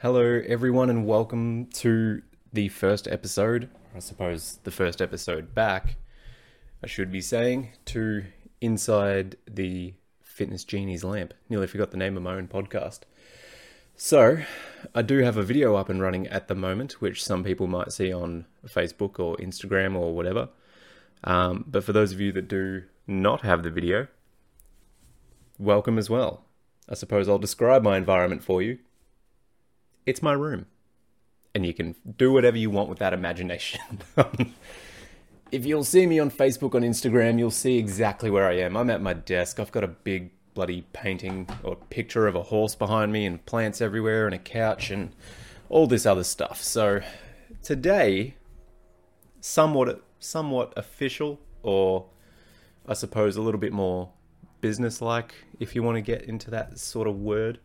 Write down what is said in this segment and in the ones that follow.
Hello, everyone, and welcome to the first episode, I suppose the first episode back, I should be saying, to Inside the Fitness Genie's Lamp. Nearly forgot the name of my own podcast. So, I do have a video up and running at the moment, which some people might see on Facebook or Instagram or whatever. Um, but for those of you that do not have the video, welcome as well. I suppose I'll describe my environment for you. It's my room. And you can do whatever you want with that imagination. if you'll see me on Facebook, on Instagram, you'll see exactly where I am. I'm at my desk. I've got a big bloody painting or picture of a horse behind me and plants everywhere and a couch and all this other stuff. So today, somewhat somewhat official or I suppose a little bit more business-like if you want to get into that sort of word.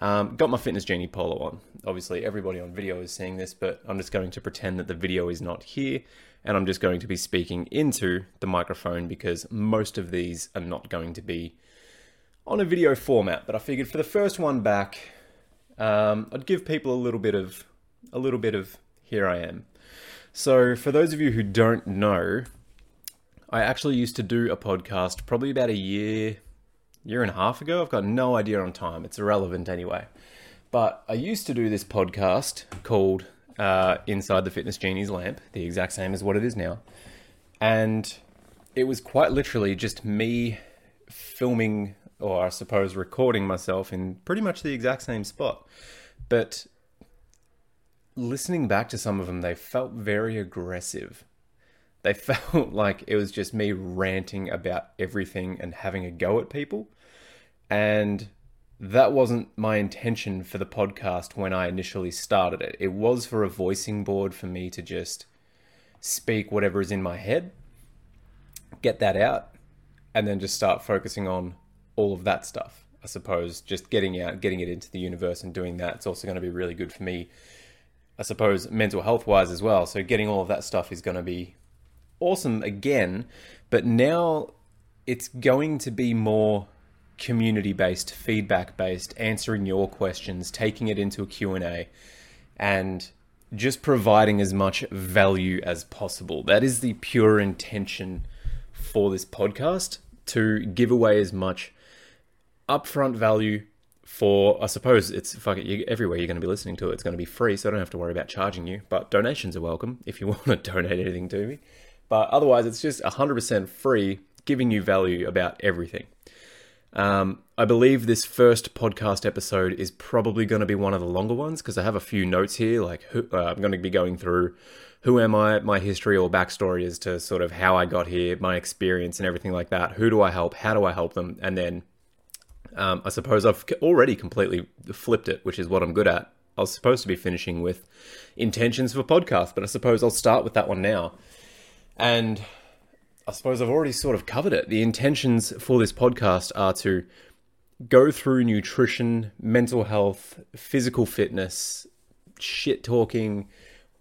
Um, got my Fitness Genie polo on. Obviously, everybody on video is seeing this, but I'm just going to pretend that the video is not here, and I'm just going to be speaking into the microphone because most of these are not going to be on a video format, but I figured for the first one back, um, I'd give people a little bit of a little bit of here I am. So for those of you who don't know, I actually used to do a podcast probably about a year, year and a half ago. I've got no idea on time. It's irrelevant anyway. But I used to do this podcast called uh, Inside the Fitness Genie's Lamp, the exact same as what it is now. And it was quite literally just me filming or I suppose recording myself in pretty much the exact same spot. But listening back to some of them, they felt very aggressive. They felt like it was just me ranting about everything and having a go at people. And that wasn't my intention for the podcast when I initially started it. It was for a voicing board for me to just speak whatever is in my head, get that out, and then just start focusing on all of that stuff. I suppose just getting out, getting it into the universe and doing that, it's also going to be really good for me. I suppose mental health wise as well. So getting all of that stuff is going to be awesome again, but now it's going to be more community based, feedback based, answering your questions, taking it into a Q&A and just providing as much value as possible. That is the pure intention for this podcast to give away as much upfront value for I suppose it's fuck it, you, everywhere you're going to be listening to it. It's going to be free, so I don't have to worry about charging you. But donations are welcome if you want to donate anything to me. But otherwise, it's just 100% free, giving you value about everything. Um, I believe this first podcast episode is probably going to be one of the longer ones because I have a few notes here. Like, who, uh, I'm going to be going through who am I, my history or backstory as to sort of how I got here, my experience, and everything like that. Who do I help? How do I help them? And then um, I suppose I've already completely flipped it, which is what I'm good at. I was supposed to be finishing with intentions for podcast, but I suppose I'll start with that one now. And I suppose I've already sort of covered it. The intentions for this podcast are to go through nutrition, mental health, physical fitness, shit talking,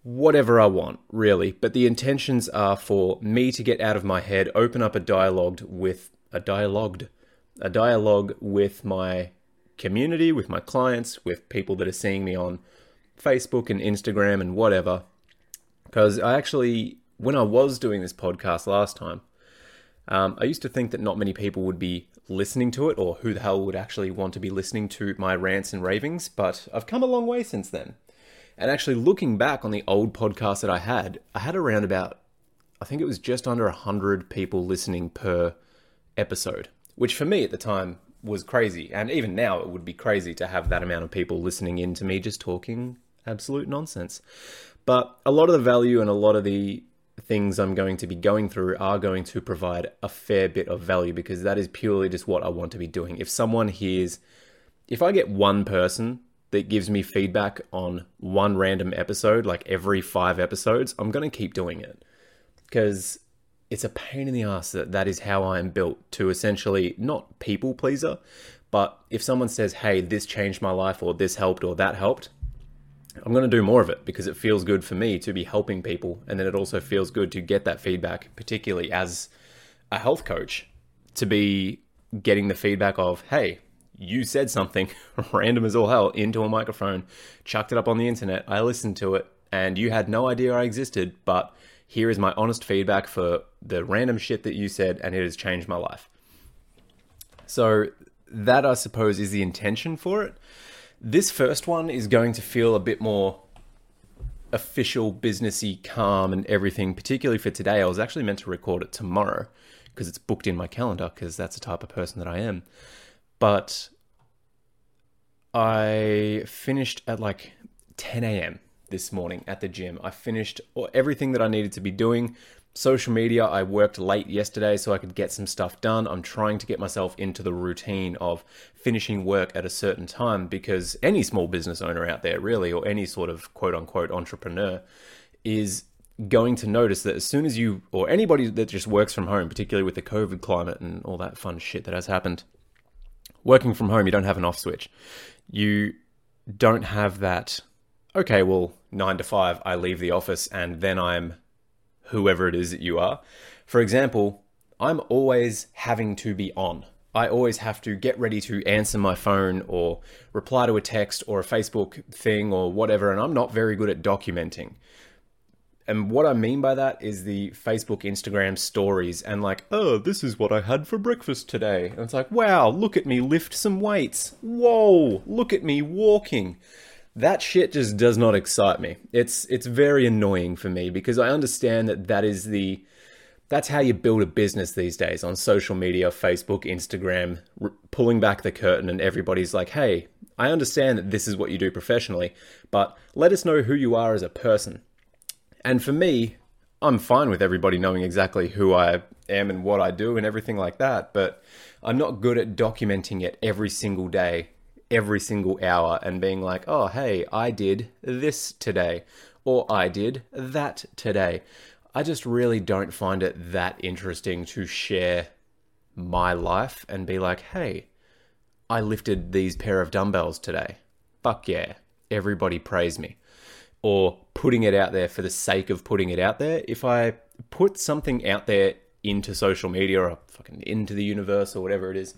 whatever I want, really. But the intentions are for me to get out of my head, open up a dialogue with a dialogued a dialogue with my community, with my clients, with people that are seeing me on Facebook and Instagram and whatever. Because I actually, when I was doing this podcast last time, um, I used to think that not many people would be listening to it, or who the hell would actually want to be listening to my rants and ravings, but I've come a long way since then. And actually, looking back on the old podcast that I had, I had around about, I think it was just under 100 people listening per episode which for me at the time was crazy. And even now, it would be crazy to have that amount of people listening in to me just talking absolute nonsense. But a lot of the value and a lot of the things I'm going to be going through are going to provide a fair bit of value because that is purely just what I want to be doing. If someone hears, if I get one person that gives me feedback on one random episode, like every five episodes, I'm going to keep doing it because it's a pain in the ass that that is how I am built to essentially not people pleaser, but if someone says, "Hey, this changed my life," or "This helped," or "That helped," I'm going to do more of it because it feels good for me to be helping people, and then it also feels good to get that feedback, particularly as a health coach, to be getting the feedback of, "Hey, you said something random as all hell into a microphone, chucked it up on the internet. I listened to it, and you had no idea I existed, but here is my honest feedback for the random shit that you said, and it has changed my life. So, that I suppose is the intention for it. This first one is going to feel a bit more official, businessy, calm, and everything, particularly for today. I was actually meant to record it tomorrow because it's booked in my calendar because that's the type of person that I am. But I finished at like 10 a.m. this morning at the gym. I finished everything that I needed to be doing. Social media, I worked late yesterday so I could get some stuff done. I'm trying to get myself into the routine of finishing work at a certain time because any small business owner out there, really, or any sort of quote unquote entrepreneur, is going to notice that as soon as you, or anybody that just works from home, particularly with the COVID climate and all that fun shit that has happened, working from home, you don't have an off switch. You don't have that, okay, well, nine to five, I leave the office and then I'm whoever it is that you are. For example, I'm always having to be on. I always have to get ready to answer my phone or reply to a text or a Facebook thing or whatever, and I'm not very good at documenting. And what I mean by that is the Facebook, Instagram stories and like, oh, this is what I had for breakfast today. And it's like, wow, look at me lift some weights. Whoa, look at me walking. That shit just does not excite me. It's it's very annoying for me because I understand that that is the that's how you build a business these days on social media, Facebook, Instagram, r- pulling back the curtain and everybody's like, "Hey, I understand that this is what you do professionally, but let us know who you are as a person." And for me, I'm fine with everybody knowing exactly who I am and what I do and everything like that, but I'm not good at documenting it every single day, every single hour, and being like, oh, hey, I did this today, or I did that today. I just really don't find it that interesting to share my life and be like, hey, I lifted these pair of dumbbells today. Fuck yeah. Everybody praise me or putting it out there for the sake of putting it out there. If I put something out there into social media or fucking into the universe or whatever it is,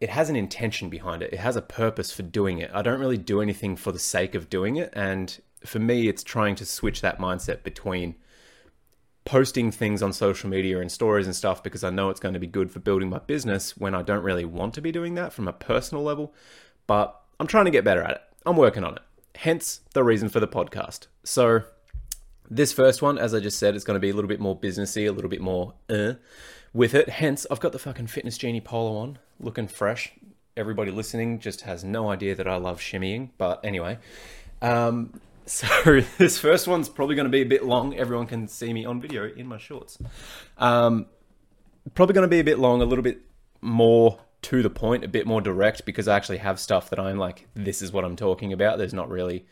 it has an intention behind it. It has a purpose for doing it. I don't really do anything for the sake of doing it. And for me, it's trying to switch that mindset between posting things on social media and stories and stuff because I know it's going to be good for building my business when I don't really want to be doing that from a personal level. But I'm trying to get better at it. I'm working on it hence the reason for the podcast. So, this first one, as I just said, is going to be a little bit more businessy, a little bit more uh, with it. Hence, I've got the fucking Fitness Genie polo on, looking fresh. Everybody listening just has no idea that I love shimmying, but anyway. Um, so this first one's probably going to be a bit long. Everyone can see me on video in my shorts. Um, probably going to be a bit long, a little bit more to the point, a bit more direct because I actually have stuff that I'm like, this is what I'm talking about. There's not really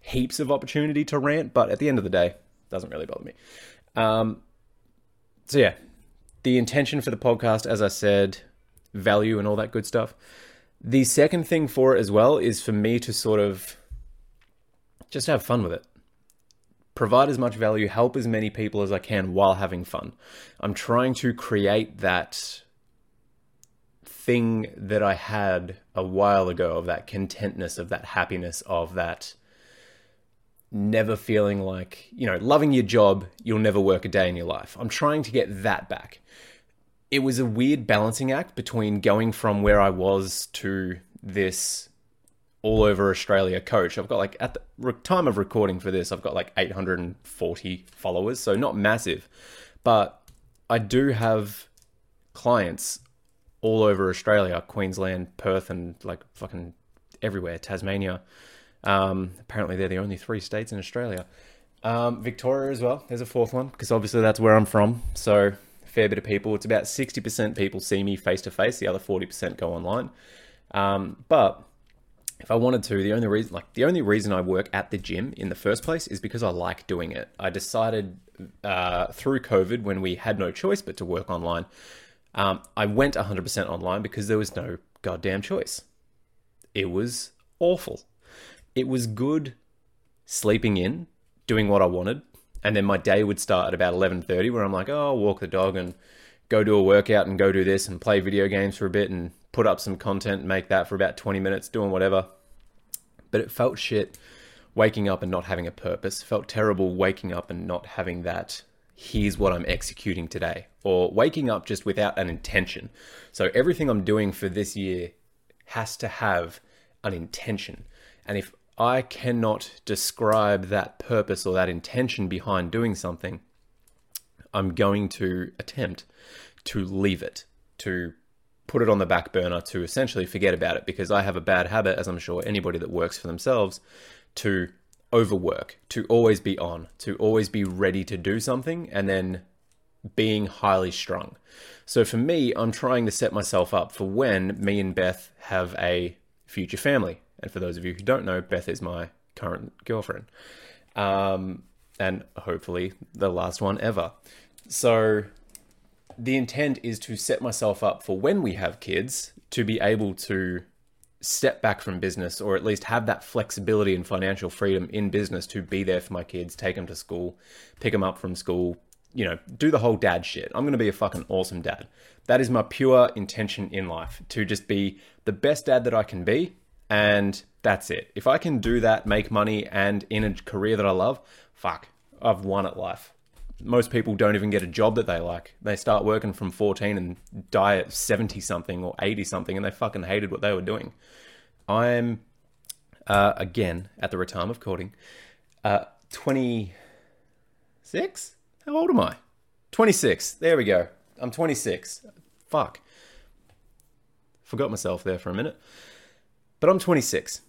heaps of opportunity to rant, but at the end of the day, doesn't really bother me. Um, so yeah, the intention for the podcast, as I said, value and all that good stuff. The second thing for it as well is for me to sort of just have fun with it. Provide as much value, help as many people as I can while having fun. I'm trying to create that thing that I had a while ago of that contentness, of that happiness, of that never feeling like, you know, loving your job, you'll never work a day in your life. I'm trying to get that back. It was a weird balancing act between going from where I was to this all over Australia coach. I've got like at the time of recording for this, I've got like 840 followers, so not massive, but I do have clients all over Australia, Queensland, Perth, and like fucking everywhere, Tasmania. Um, apparently, they're the only three states in Australia. Um, Victoria as well. There's a fourth one because obviously that's where I'm from. So fair bit of people. It's about 60% people see me face to face. The other 40% go online. Um, but if I wanted to, the only reason, like the only reason I work at the gym in the first place is because I like doing it. I decided uh, through COVID when we had no choice but to work online um, I went 100% online because there was no goddamn choice. It was awful. It was good sleeping in, doing what I wanted, and then my day would start at about 11:30 where I'm like, "Oh, I'll walk the dog and go do a workout and go do this and play video games for a bit and put up some content and make that for about 20 minutes doing whatever. But it felt shit waking up and not having a purpose. Felt terrible waking up and not having that here's what I'm executing today or waking up just without an intention. So everything I'm doing for this year has to have an intention. And if I cannot describe that purpose or that intention behind doing something, I'm going to attempt to leave it, to put it on the back burner, to essentially forget about it because I have a bad habit, as I'm sure anybody that works for themselves, to overwork, to always be on, to always be ready to do something and then being highly strung. So for me, I'm trying to set myself up for when me and Beth have a future family. And for those of you who don't know, Beth is my current girlfriend. Um, and hopefully the last one ever. So the intent is to set myself up for when we have kids to be able to step back from business or at least have that flexibility and financial freedom in business to be there for my kids, take them to school, pick them up from school, you know, do the whole dad shit. I'm going to be a fucking awesome dad. That is my pure intention in life to just be the best dad that I can be. And that's it. If I can do that, make money, and in a career that I love, fuck, I've won at life. Most people don't even get a job that they like. They start working from 14 and die at 70 something or 80 something, and they fucking hated what they were doing. I'm, uh, again, at the retirement of courting, uh, 26? How old am I? 26. There we go. I'm 26. Fuck. Forgot myself there for a minute. But I'm 26.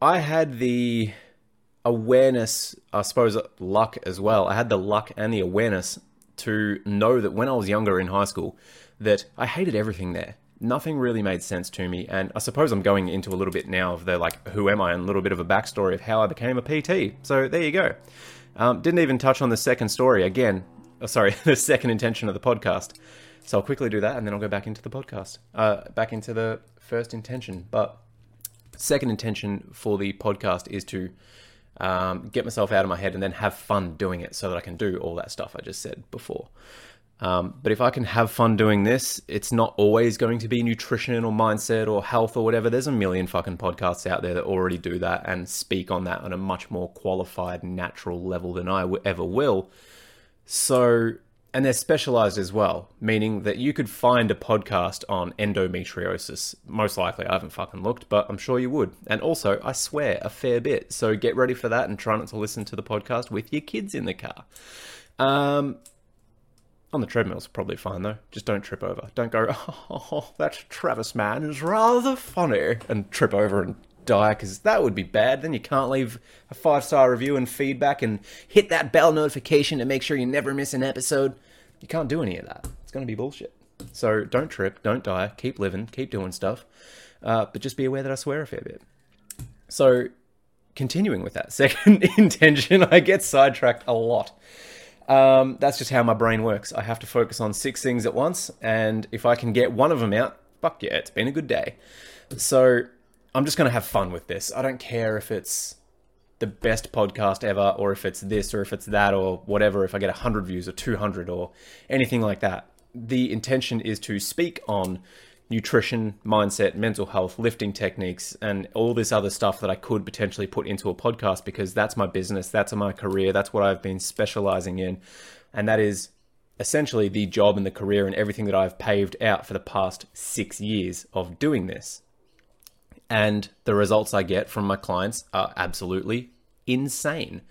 I had the awareness, I suppose, luck as well. I had the luck and the awareness to know that when I was younger in high school, that I hated everything there. Nothing really made sense to me, and I suppose I'm going into a little bit now of the like, who am I, and a little bit of a backstory of how I became a PT. So there you go. Um, didn't even touch on the second story again. Oh, sorry, the second intention of the podcast. So I'll quickly do that, and then I'll go back into the podcast, uh, back into the first intention. But second intention for the podcast is to um, get myself out of my head and then have fun doing it, so that I can do all that stuff I just said before. Um, but if I can have fun doing this, it's not always going to be nutrition or mindset or health or whatever. There's a million fucking podcasts out there that already do that and speak on that on a much more qualified, natural level than I ever will. So, and they're specialized as well, meaning that you could find a podcast on endometriosis. Most likely, I haven't fucking looked, but I'm sure you would. And also, I swear a fair bit. So get ready for that and try not to listen to the podcast with your kids in the car. Um, on the treadmill's probably fine though. Just don't trip over. Don't go, oh, that Travis man is rather funny, and trip over and die because that would be bad. Then you can't leave a five star review and feedback and hit that bell notification to make sure you never miss an episode. You can't do any of that. It's going to be bullshit. So don't trip, don't die, keep living, keep doing stuff. Uh, but just be aware that I swear a fair bit. So, continuing with that second intention, I get sidetracked a lot. Um, that's just how my brain works. I have to focus on six things at once, and if I can get one of them out, fuck yeah, it's been a good day. So I'm just going to have fun with this. I don't care if it's the best podcast ever, or if it's this, or if it's that, or whatever, if I get 100 views or 200 or anything like that. The intention is to speak on nutrition, mindset, mental health, lifting techniques, and all this other stuff that I could potentially put into a podcast because that's my business, that's my career, that's what I've been specializing in. And that is essentially the job and the career and everything that I've paved out for the past six years of doing this. And the results I get from my clients are absolutely insane.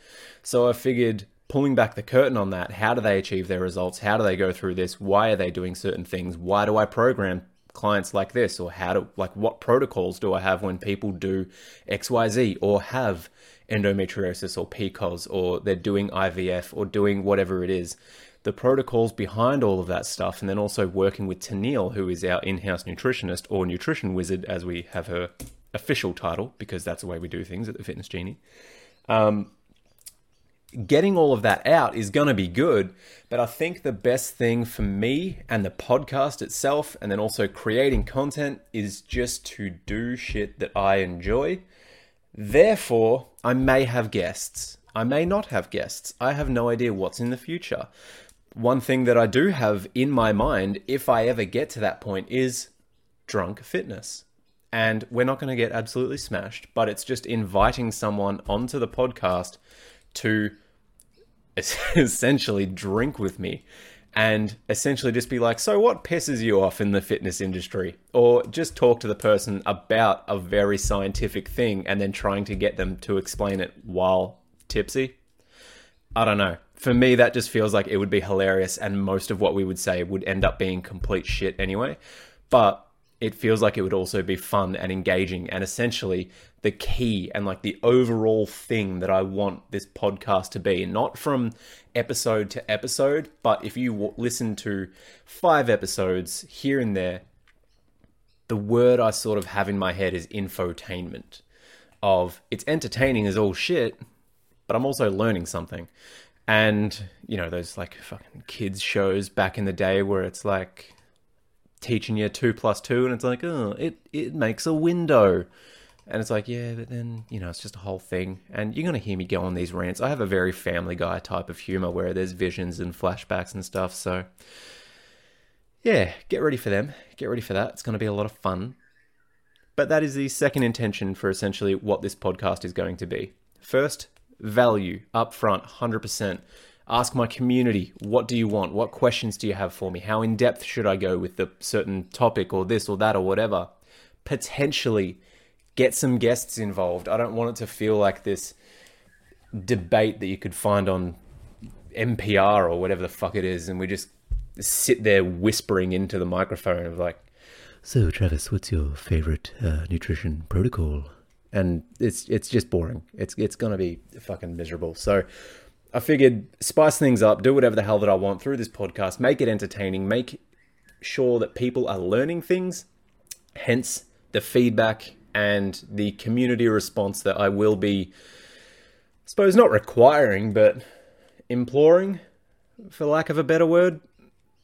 So I figured pulling back the curtain on that, how do they achieve their results? How do they go through this? Why are they doing certain things? Why do I program clients like this or how do, like what protocols do I have when people do XYZ or have endometriosis or PCOS or they're doing IVF or doing whatever it is. The protocols behind all of that stuff, and then also working with Tennille, who is our in house nutritionist or nutrition wizard, as we have her official title, because that's the way we do things at the Fitness Genie. Um, getting all of that out is going to be good. But I think the best thing for me and the podcast itself, and then also creating content, is just to do shit that I enjoy. Therefore, I may have guests. I may not have guests. I have no idea what's in the future. One thing that I do have in my mind, if I ever get to that point, is drunk fitness. And we're not going to get absolutely smashed, but it's just inviting someone onto the podcast to essentially drink with me and essentially just be like, So, what pisses you off in the fitness industry? Or just talk to the person about a very scientific thing and then trying to get them to explain it while tipsy. I don't know. For me, that just feels like it would be hilarious, and most of what we would say would end up being complete shit anyway. But it feels like it would also be fun and engaging and essentially the key and like the overall thing that I want this podcast to be. Not from episode to episode but if you w- listen to 5 episodes here and there the word I sort of have in my head is infotainment. Of it's entertaining as all shit but I'm also learning something and you know those like fucking kids shows back in the day where it's like teaching you two plus two, and it's like, oh, it it makes a window, and it's like, yeah, but then you know, it's just a whole thing, and you're gonna hear me go on these rants. I have a very Family Guy type of humor where there's visions and flashbacks and stuff, so yeah, get ready for them. Get ready for that. It's gonna be a lot of fun. But that is the second intention for essentially what this podcast is going to be. First, value upfront, hundred percent. Ask my community what do you want? What questions do you have for me? How in depth should i go with the certain topic or this or that or whatever? Potentially get some guests involved. I don't want it to feel like this debate that you could find on npr or whatever the fuck it is and we just sit there whispering into the microphone of like so travis what's your favorite uh, nutrition protocol and it's it's just boring it's it's going to be fucking miserable so I figured spice things up, do whatever the hell that I want through this podcast, make it entertaining, make sure that people are learning things, hence the feedback and the community response that I will be, I suppose, not requiring, but imploring, for lack of a better word.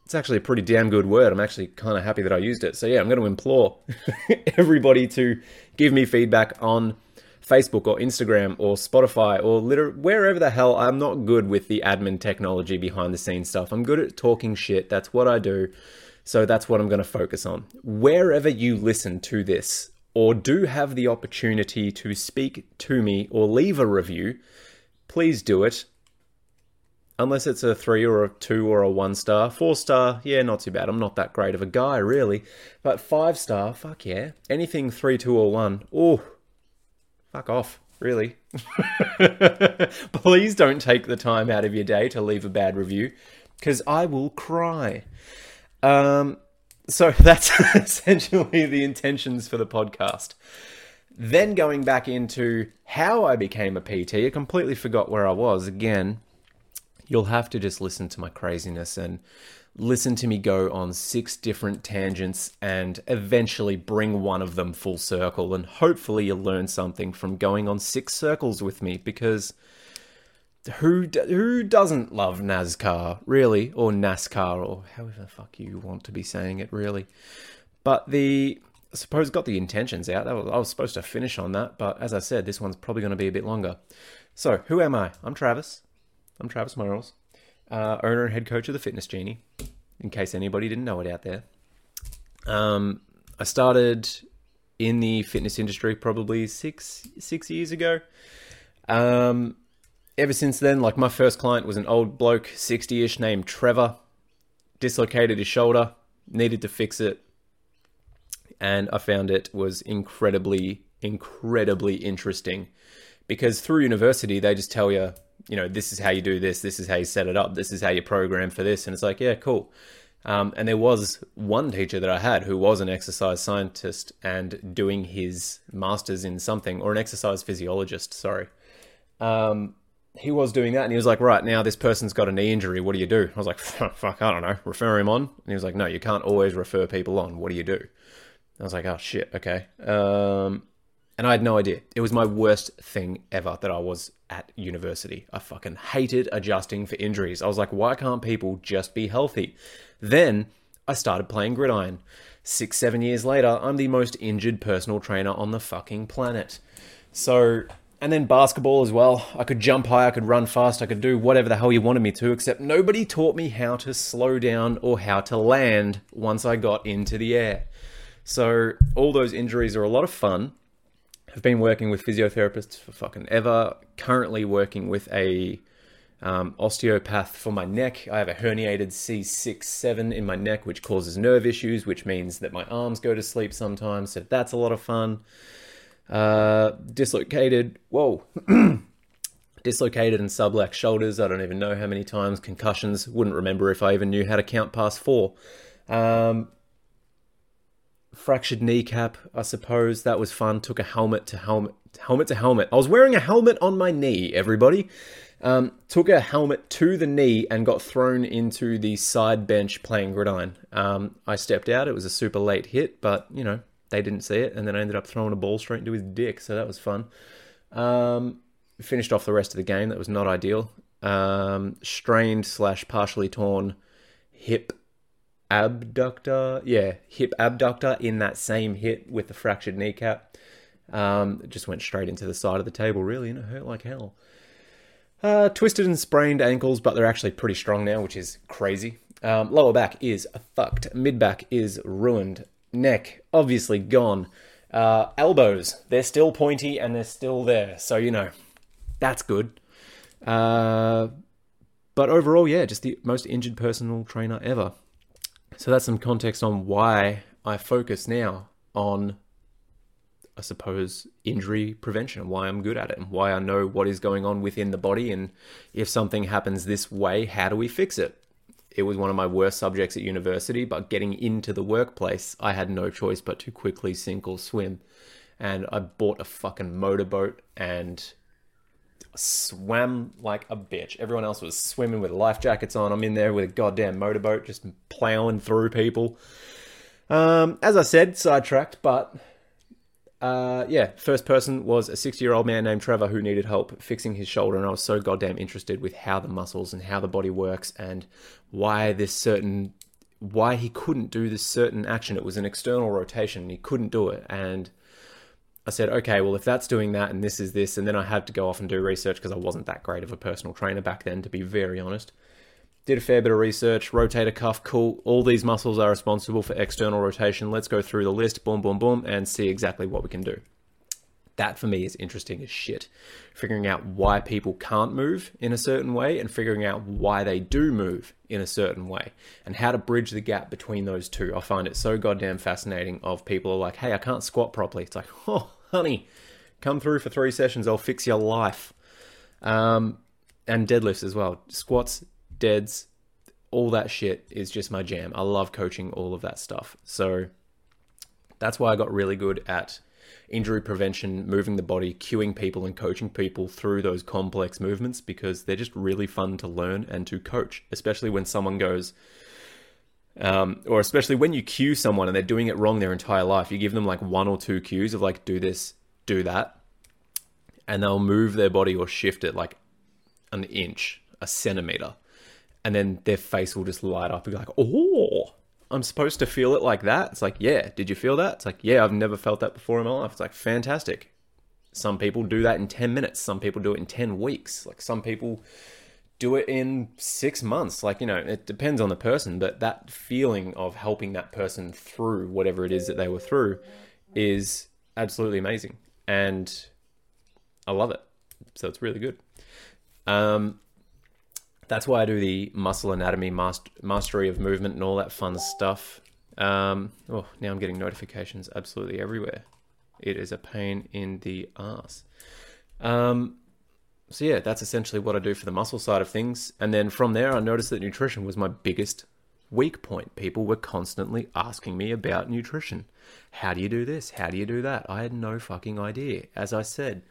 It's actually a pretty damn good word. I'm actually kind of happy that I used it. So, yeah, I'm going to implore everybody to give me feedback on Facebook or Instagram or Spotify or liter- wherever the hell. I'm not good with the admin technology behind the scenes stuff. I'm good at talking shit. That's what I do. So that's what I'm going to focus on. Wherever you listen to this or do have the opportunity to speak to me or leave a review, please do it. Unless it's a three or a two or a one star. Four star, yeah, not too bad. I'm not that great of a guy, really. But five star, fuck yeah. Anything three, two, or one, oh, fuck off, really. Please don't take the time out of your day to leave a bad review, because I will cry. Um, so that's essentially the intentions for the podcast. Then going back into how I became a PT, I completely forgot where I was. Again, you'll have to just listen to my craziness and listen to me go on six different tangents and eventually bring one of them full circle. And hopefully, you'll learn something from going on six circles with me because who who doesn't love NASCAR really, or NASCAR, or however the fuck you want to be saying it, really. But the I suppose got the intentions out. I was supposed to finish on that, but as I said, this one's probably going to be a bit longer. So, who am I? I'm Travis. I'm Travis Morals uh, owner and head coach of the Fitness Genie, in case anybody didn't know it out there. Um, I started in the fitness industry probably six six years ago. Um, ever since then, like my first client was an old bloke, sixty ish, named Trevor. Dislocated his shoulder, needed to fix it, and I found it was incredibly, incredibly interesting because through university they just tell you you know, this is how you do this, this is how you set it up, this is how you program for this. And it's like, yeah, cool. Um, and there was one teacher that I had who was an exercise scientist and doing his master's in something, or an exercise physiologist, sorry. Um, he was doing that and he was like, right, now this person's got a knee injury. What do you do? I was like, fuck, I don't know. Refer him on. And he was like, no, you can't always refer people on. What do you do? I was like, oh shit, okay. Um, and I had no idea. It was my worst thing ever that I was at university. I fucking hated adjusting for injuries. I was like, why can't people just be healthy? Then I started playing gridiron. Six, seven years later, I'm the most injured personal trainer on the fucking planet. So, and then basketball as well. I could jump high, I could run fast, I could do whatever the hell you wanted me to, except nobody taught me how to slow down or how to land once I got into the air. So all those injuries are a lot of fun. I've been working with physiotherapists for fucking ever. Currently working with a um, osteopath for my neck. I have a herniated C6-7 in my neck, which causes nerve issues, which means that my arms go to sleep sometimes. So that's a lot of fun. Uh, dislocated, whoa, dislocated and subluxed shoulders. I don't even know how many times. Concussions. Wouldn't remember if I even knew how to count past four. Um, fractured kneecap. I suppose that was fun. Took a helmet to helmet, helmet to helmet. I was wearing a helmet on my knee. Everybody. Um, took a helmet to the knee and got thrown into the side bench playing gridiron. Um, I stepped out. It was a super late hit, but you know they didn't see it, and then I ended up throwing a ball straight into his dick. So that was fun. Um, finished off the rest of the game. That was not ideal. Um, strained slash partially torn hip abductor. Yeah, hip abductor in that same hit with the fractured kneecap. Um, it just went straight into the side of the table, really, and it hurt like hell. Uh, twisted and sprained ankles, but they're actually pretty strong now, which is crazy. Um, lower back is fucked. Mid back is ruined. Neck, obviously gone. Uh, elbows, they're still pointy and they're still there. So, you know, that's good. Uh, but overall, yeah, just the most injured personal trainer ever. So that's some context on why I focus now on, I suppose, injury prevention why I'm good at it and why I know what is going on within the body. And if something happens this way, how do we fix it? It was one of my worst subjects at university, but getting into the workplace, I had no choice but to quickly sink or swim. And I bought a fucking motorboat and swam like a bitch. Everyone else was swimming with life jackets on. I'm in there with a goddamn motorboat, just plowing through people. Um, as I said, sidetracked, but uh, yeah, first person was a 60 year old man named Trevor who needed help fixing his shoulder, and I was so goddamn interested with how the muscles and how the body works and why this certain why he couldn't do this certain action. It was an external rotation, he couldn't do it, and I said, okay, well, if that's doing that and this is this, and then I had to go off and do research because I wasn't that great of a personal trainer back then, to be very honest. Did a fair bit of research, rotator cuff, cool. All these muscles are responsible for external rotation. Let's go through the list, boom, boom, boom, and see exactly what we can do. That for me is interesting as shit. Figuring out why people can't move in a certain way and figuring out why they do move in a certain way and how to bridge the gap between those two. I find it so goddamn fascinating of people are like, hey, I can't squat properly. It's like, oh, honey, come through for three sessions. I'll fix your life. Um, and deadlifts as well. Squats, deads, all that shit is just my jam. I love coaching all of that stuff. So that's why I got really good at injury prevention, moving the body, cueing people, and coaching people through those complex movements because they're just really fun to learn and to coach, especially when someone goes, um, or especially when you cue someone and they're doing it wrong their entire life. You give them like one or two cues of like, do this, do that, and they'll move their body or shift it like an inch, a centimeter, and then their face will just light up and be like, oh, I'm supposed to feel it like that. It's like, yeah, did you feel that? It's like, yeah, I've never felt that before in my life. It's like, fantastic. Some people do that in 10 minutes. Some people do it in 10 weeks. Like, some people do it in six months. Like, you know, it depends on the person, but that feeling of helping that person through whatever it is that they were through is absolutely amazing. And I love it. So it's really good. Um, that's why I do the muscle anatomy, mastery of movement, and all that fun stuff. Um, oh, now I'm getting notifications absolutely everywhere. It is a pain in the ass. Um, so yeah, that's essentially what I do for the muscle side of things. And then from there, I noticed that nutrition was my biggest weak point. People were constantly asking me about nutrition. How do you do this? How do you do that? I had no fucking idea. As I said,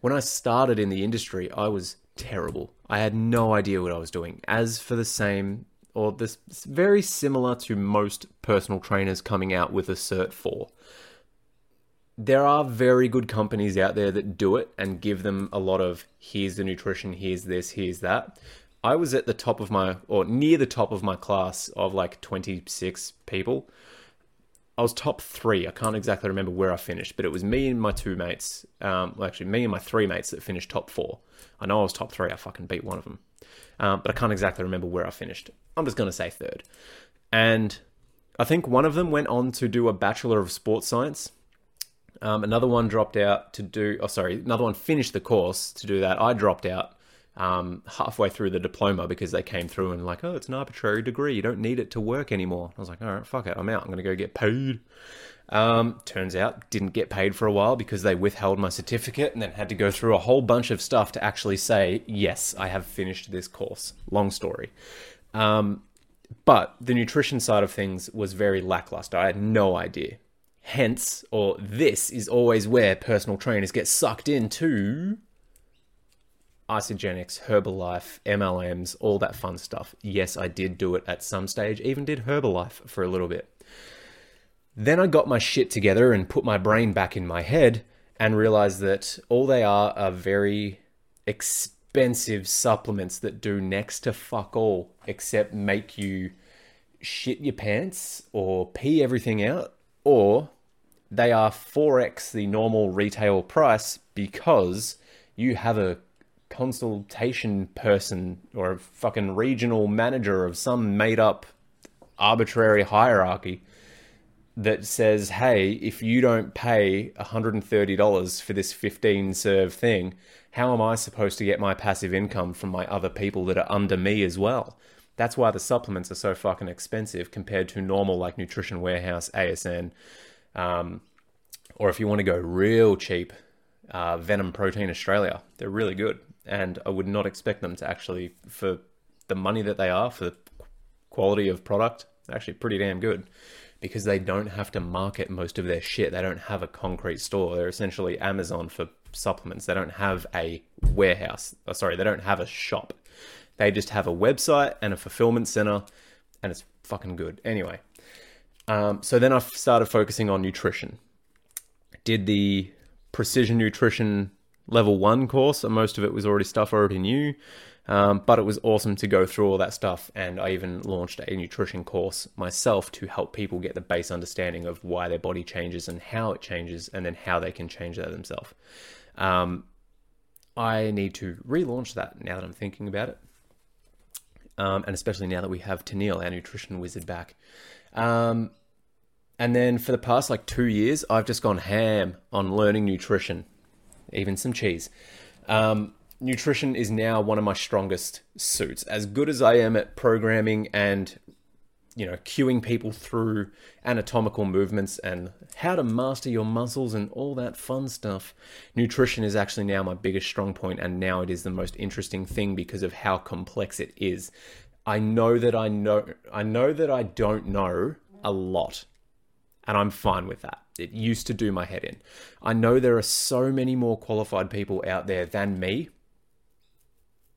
when I started in the industry, I was terrible. I had no idea what I was doing. As for the same, or this very similar to most personal trainers coming out with a Cert 4, there are very good companies out there that do it and give them a lot of here's the nutrition, here's this, here's that. I was at the top of my, or near the top of my class of like 26 people. I was top three. I can't exactly remember where I finished, but it was me and my two mates. Um, well, actually, me and my three mates that finished top four. I know I was top three. I fucking beat one of them, um, but I can't exactly remember where I finished. I'm just gonna say third, and I think one of them went on to do a bachelor of sports science. Um, another one dropped out to do. Oh, sorry, another one finished the course to do that. I dropped out um, halfway through the diploma because they came through and like, oh, it's an arbitrary degree. You don't need it to work anymore. I was like, all right, fuck it, I'm out. I'm gonna go get paid. Um, turns out, didn't get paid for a while because they withheld my certificate and then had to go through a whole bunch of stuff to actually say, yes, I have finished this course. Long story. Um, but the nutrition side of things was very lackluster. I had no idea. Hence, or this is always where personal trainers get sucked into Isagenix, Herbalife, MLMs, all that fun stuff. Yes, I did do it at some stage, even did Herbalife for a little bit. Then I got my shit together and put my brain back in my head and realized that all they are are very expensive supplements that do next to fuck all except make you shit your pants or pee everything out, or they are 4x the normal retail price because you have a consultation person or a fucking regional manager of some made up arbitrary hierarchy that says, hey, if you don't pay $130 for this 15 serve thing, how am I supposed to get my passive income from my other people that are under me as well? That's why the supplements are so fucking expensive compared to normal like Nutrition Warehouse, ASN, um, or if you want to go real cheap, uh, Venom Protein Australia. They're really good and I would not expect them to actually, for the money that they are, for the quality of product, actually pretty damn good because they don't have to market most of their shit. They don't have a concrete store. They're essentially Amazon for supplements. They don't have a warehouse. Oh, sorry, they don't have a shop. They just have a website and a fulfillment center, and it's fucking good. Anyway, um, so then I started focusing on nutrition. Did the precision nutrition level one course, and most of it was already stuff I already knew. Um, but it was awesome to go through all that stuff, and I even launched a nutrition course myself to help people get the base understanding of why their body changes and how it changes, and then how they can change that themselves. Um, I need to relaunch that now that I'm thinking about it, um, and especially now that we have Tennille, our nutrition wizard, back. Um, and then for the past like two years, I've just gone ham on learning nutrition even some cheese. Um, nutrition is now one of my strongest suits. As good as I am at programming and you know, cueing people through anatomical movements and how to master your muscles and all that fun stuff. Nutrition is actually now my biggest strong point, and now it is the most interesting thing because of how complex it is. I know that I know I know that I don't know a lot, and I'm fine with that it used to do my head in. I know there are so many more qualified people out there than me,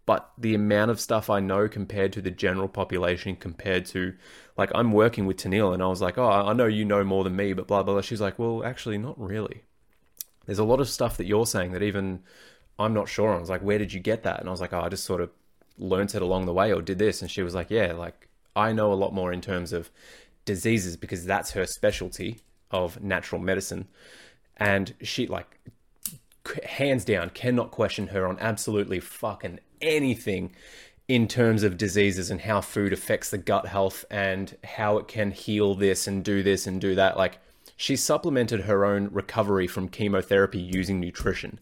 but the amount of stuff I know compared to the general population, compared to like I'm working with Tennille, and I was like, oh, I know you know more than me, but blah blah. blah. She's like, well, actually, not really. There's a lot of stuff that you're saying that even I'm not sure. On. I was like, where did you get that? And I was like, oh, I just sort of learnt it along the way or did this. And she was like, yeah, like I know a lot more in terms of diseases because that's her specialty of natural medicine. And she, like, hands down, cannot question her on absolutely fucking anything in terms of diseases and how food affects the gut health and how it can heal this and do this and do that. Like, she supplemented her own recovery from chemotherapy using nutrition.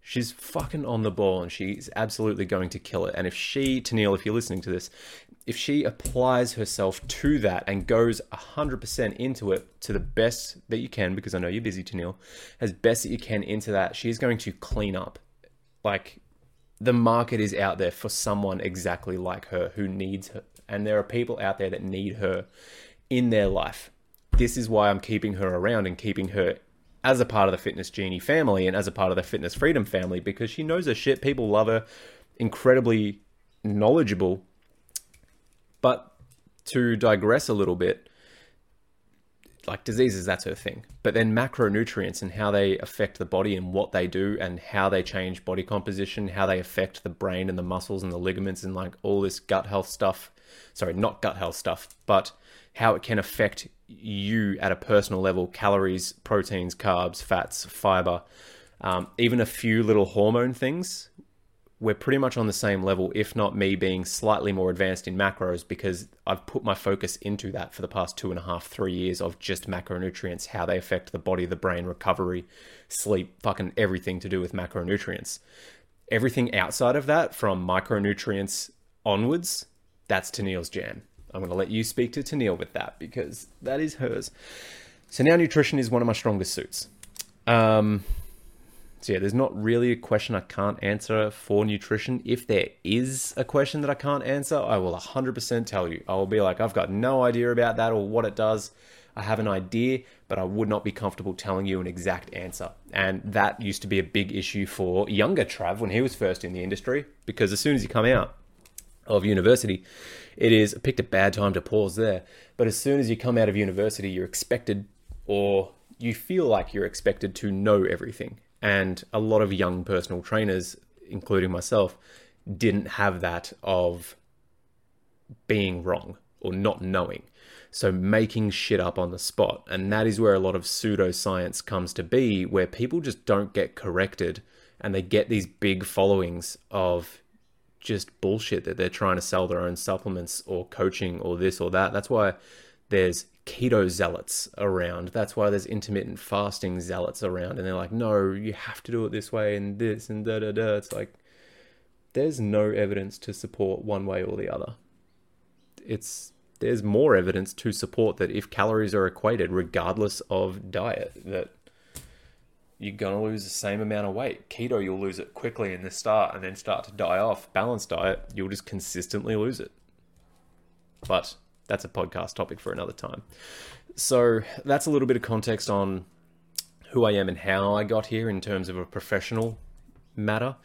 She's fucking on the ball and she's absolutely going to kill it. And if she, Tennille, if you're listening to this, if she applies herself to that and goes 100% into it to the best that you can, because I know you're busy, Tennille, as best that you can into that, she's going to clean up. Like, the market is out there for someone exactly like her who needs her. And there are people out there that need her in their life. This is why I'm keeping her around and keeping her as a part of the Fitness Genie family and as a part of the Fitness Freedom family because she knows her shit. People love her, incredibly knowledgeable but to digress a little bit, like diseases, that's her thing. But then macronutrients and how they affect the body and what they do and how they change body composition, how they affect the brain and the muscles and the ligaments and like all this gut health stuff. Sorry, not gut health stuff, but how it can affect you at a personal level calories, proteins, carbs, fats, fiber, um, even a few little hormone things. We're pretty much on the same level, if not me being slightly more advanced in macros, because I've put my focus into that for the past two and a half, three years of just macronutrients, how they affect the body, the brain, recovery, sleep, fucking everything to do with macronutrients. Everything outside of that, from micronutrients onwards, that's Tennille's jam. I'm going to let you speak to Tennille with that because that is hers. So now nutrition is one of my strongest suits. Um, so yeah, there's not really a question I can't answer for nutrition. If there is a question that I can't answer, I will 100% tell you. I will be like, I've got no idea about that or what it does. I have an idea, but I would not be comfortable telling you an exact answer. And that used to be a big issue for younger Trav when he was first in the industry, because as soon as you come out of university, it is I picked a bad time to pause there. But as soon as you come out of university, you're expected or you feel like you're expected to know everything. And a lot of young personal trainers, including myself, didn't have that of being wrong or not knowing. So making shit up on the spot. And that is where a lot of pseudoscience comes to be, where people just don't get corrected and they get these big followings of just bullshit that they're trying to sell their own supplements or coaching or this or that. That's why there's keto zealots around. That's why there's intermittent fasting zealots around. And they're like, no, you have to do it this way and this and da da da. It's like, there's no evidence to support one way or the other. It's there's more evidence to support that if calories are equated, regardless of diet, that you're going to lose the same amount of weight. Keto, you'll lose it quickly in the start and then start to die off. Balanced diet, you'll just consistently lose it. But that's a podcast topic for another time. So that's a little bit of context on who I am and how I got here in terms of a professional matter.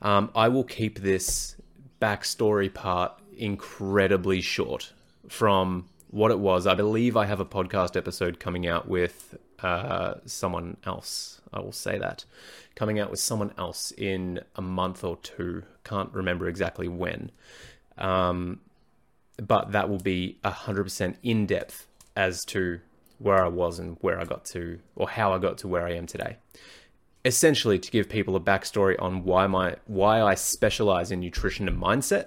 Um, I will keep this backstory part incredibly short from what it was. I believe I have a podcast episode coming out with uh, someone else. I will say that coming out with someone else in a month or two. Can't remember exactly when, um, but that will be hundred percent in depth as to where I was and where I got to, or how I got to where I am today. Essentially, to give people a backstory on why my why I specialize in nutrition and mindset.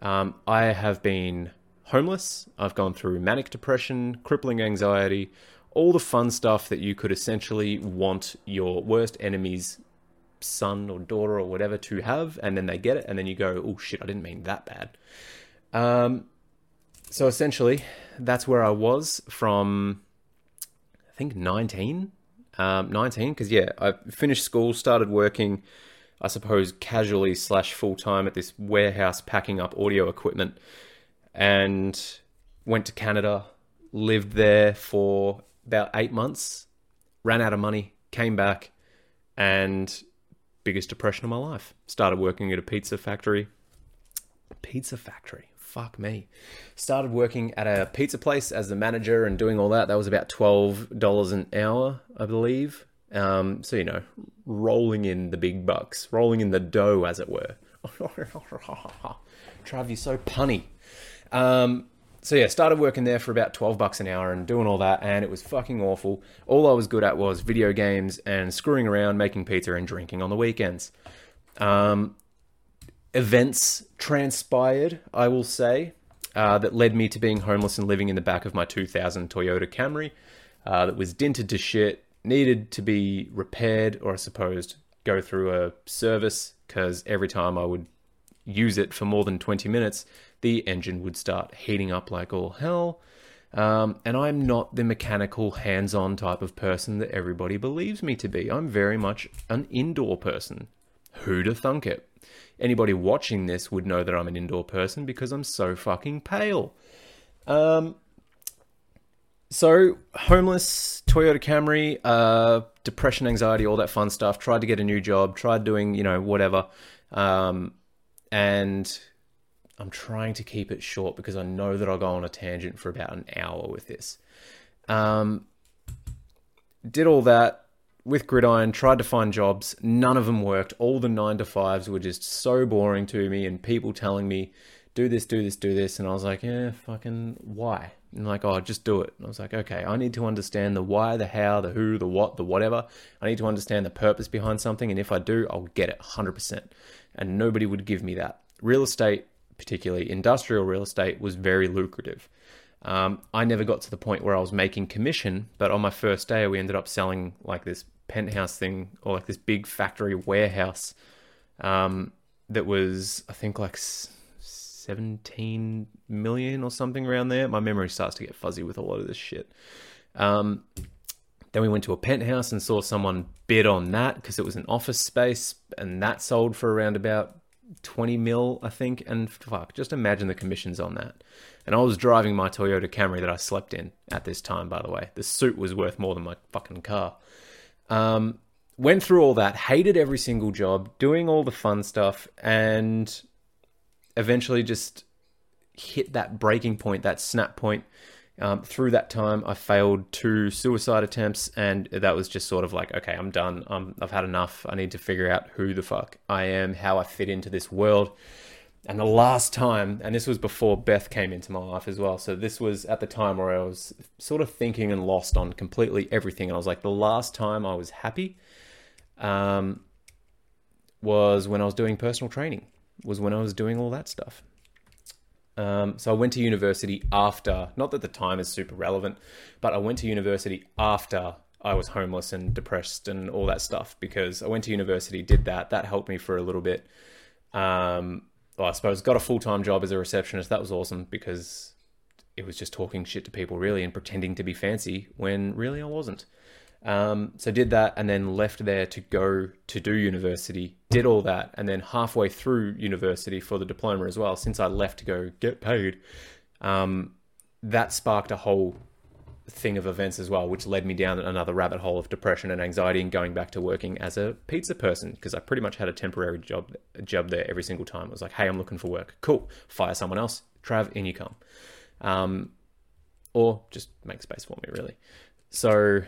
Um, I have been homeless. I've gone through manic depression, crippling anxiety, all the fun stuff that you could essentially want your worst enemy's son or daughter or whatever to have, and then they get it, and then you go, oh shit, I didn't mean that bad. Um, so essentially, that's where I was from, I think 19, um, 19, because yeah, I finished school, started working, I suppose casually slash full time at this warehouse packing up audio equipment, and went to Canada, lived there for about eight months, ran out of money, came back, and biggest depression of my life. Started working at a pizza factory. Pizza factory. Fuck me. Started working at a pizza place as the manager and doing all that. That was about $12 an hour, I believe. Um, so, you know, rolling in the big bucks, rolling in the dough, as it were. Trav, you're so punny. Um, so yeah, started working there for about 12 bucks an hour and doing all that and it was fucking awful. All I was good at was video games and screwing around, making pizza and drinking on the weekends. Um, events transpired, I will say, uh, that led me to being homeless and living in the back of my 2000 Toyota Camry uh, that was dented to shit, needed to be repaired or I suppose go through a service because every time I would use it for more than 20 minutes, the engine would start heating up like all hell. Um, and I'm not the mechanical, hands on type of person that everybody believes me to be. I'm very much an indoor person. Who'd have thunk it? Anybody watching this would know that I'm an indoor person because I'm so fucking pale. Um, so, homeless, Toyota Camry, uh, depression, anxiety, all that fun stuff. Tried to get a new job, tried doing, you know, whatever. Um, and I'm trying to keep it short because I know that I'll go on a tangent for about an hour with this. Um, did all that with Gridiron, tried to find jobs. None of them worked. All the nine to fives were just so boring to me, and people telling me, do this, do this, do this. And I was like, yeah, fucking, why? And like, oh, just do it. And I was like, okay, I need to understand the why, the how, the who, the what, the whatever. I need to understand the purpose behind something. And if I do, I'll get it 100%. And nobody would give me that. Real estate, particularly industrial real estate, was very lucrative. Um, I never got to the point where I was making commission, but on my first day, we ended up selling like this penthouse thing or like this big factory warehouse um, that was, I think, like 17 million or something around there. My memory starts to get fuzzy with a lot of this shit. Um, then we went to a penthouse and saw someone bid on that because it was an office space, and that sold for around about 20 mil, I think. And fuck, just imagine the commissions on that. And I was driving my Toyota Camry that I slept in at this time, by the way. The suit was worth more than my fucking car. Um, went through all that, hated every single job, doing all the fun stuff, and eventually just hit that breaking point, that snap point. Um, through that time, I failed two suicide attempts, and that was just sort of like, okay, I'm done. Um, I've had enough. I need to figure out who the fuck I am, how I fit into this world. And the last time, and this was before Beth came into my life as well. So this was at the time where I was sort of thinking and lost on completely everything. And I was like, the last time I was happy um, was when I was doing personal training was when I was doing all that stuff. Um, so I went to university after, not that the time is super relevant, but I went to university after I was homeless and depressed and all that stuff because I went to university, did that. That helped me for a little bit. Um, well, I suppose got a full time job as a receptionist. That was awesome because it was just talking shit to people really and pretending to be fancy when really I wasn't. Um, so did that and then left there to go to do university. Did all that and then halfway through university for the diploma as well. Since I left to go get paid, um, that sparked a whole thing of events as well, which led me down another rabbit hole of depression and anxiety and going back to working as a pizza person because I pretty much had a temporary job job there every single time. It was like, hey, I'm looking for work. Cool. Fire someone else. Trav, in you come. Um, or just make space for me, really. So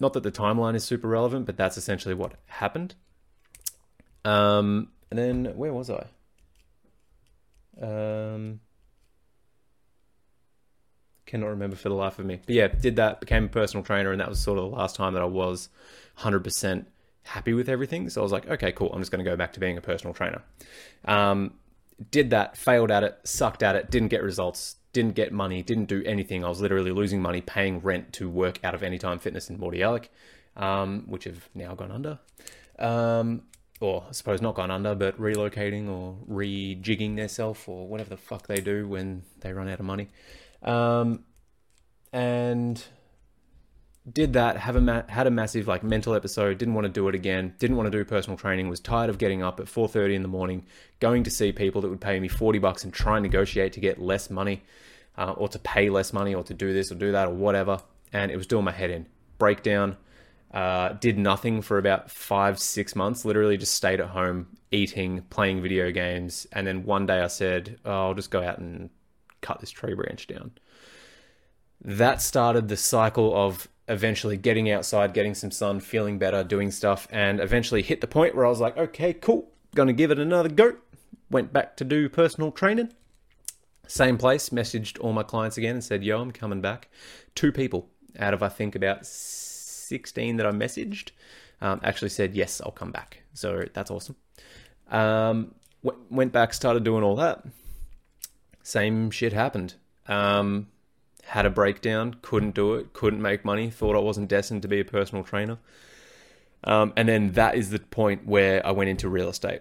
not that the timeline is super relevant, but that's essentially what happened. Um, and then where was I? Um, cannot remember for the life of me. But yeah, did that, became a personal trainer, and that was sort of the last time that I was 100% happy with everything. So I was like, okay, cool. I'm just going to go back to being a personal trainer. Um, did that, failed at it, sucked at it, didn't get results, didn't get money, didn't do anything. I was literally losing money paying rent to work out of Anytime Fitness in Mordialloc, um, which have now gone under. Um, or I suppose not gone under, but relocating or rejigging themselves or whatever the fuck they do when they run out of money. Um, and did that have a ma- had a massive like mental episode didn't want to do it again didn't want to do personal training was tired of getting up at 4.30 in the morning going to see people that would pay me 40 bucks and try and negotiate to get less money uh, or to pay less money or to do this or do that or whatever and it was doing my head in. Breakdown uh, did nothing for about five six months literally just stayed at home eating playing video games and then one day i said oh, i'll just go out and cut this tree branch down that started the cycle of eventually getting outside, getting some sun, feeling better, doing stuff, and eventually hit the point where I was like, okay, cool, gonna give it another go. Went back to do personal training. Same place, messaged all my clients again and said, yo, I'm coming back. Two people out of, I think, about 16 that I messaged um, actually said, yes, I'll come back. So that's awesome. Um, went back, started doing all that. Same shit happened. Um, had a breakdown, couldn't do it, couldn't make money, thought I wasn't destined to be a personal trainer. Um, and then that is the point where I went into real estate.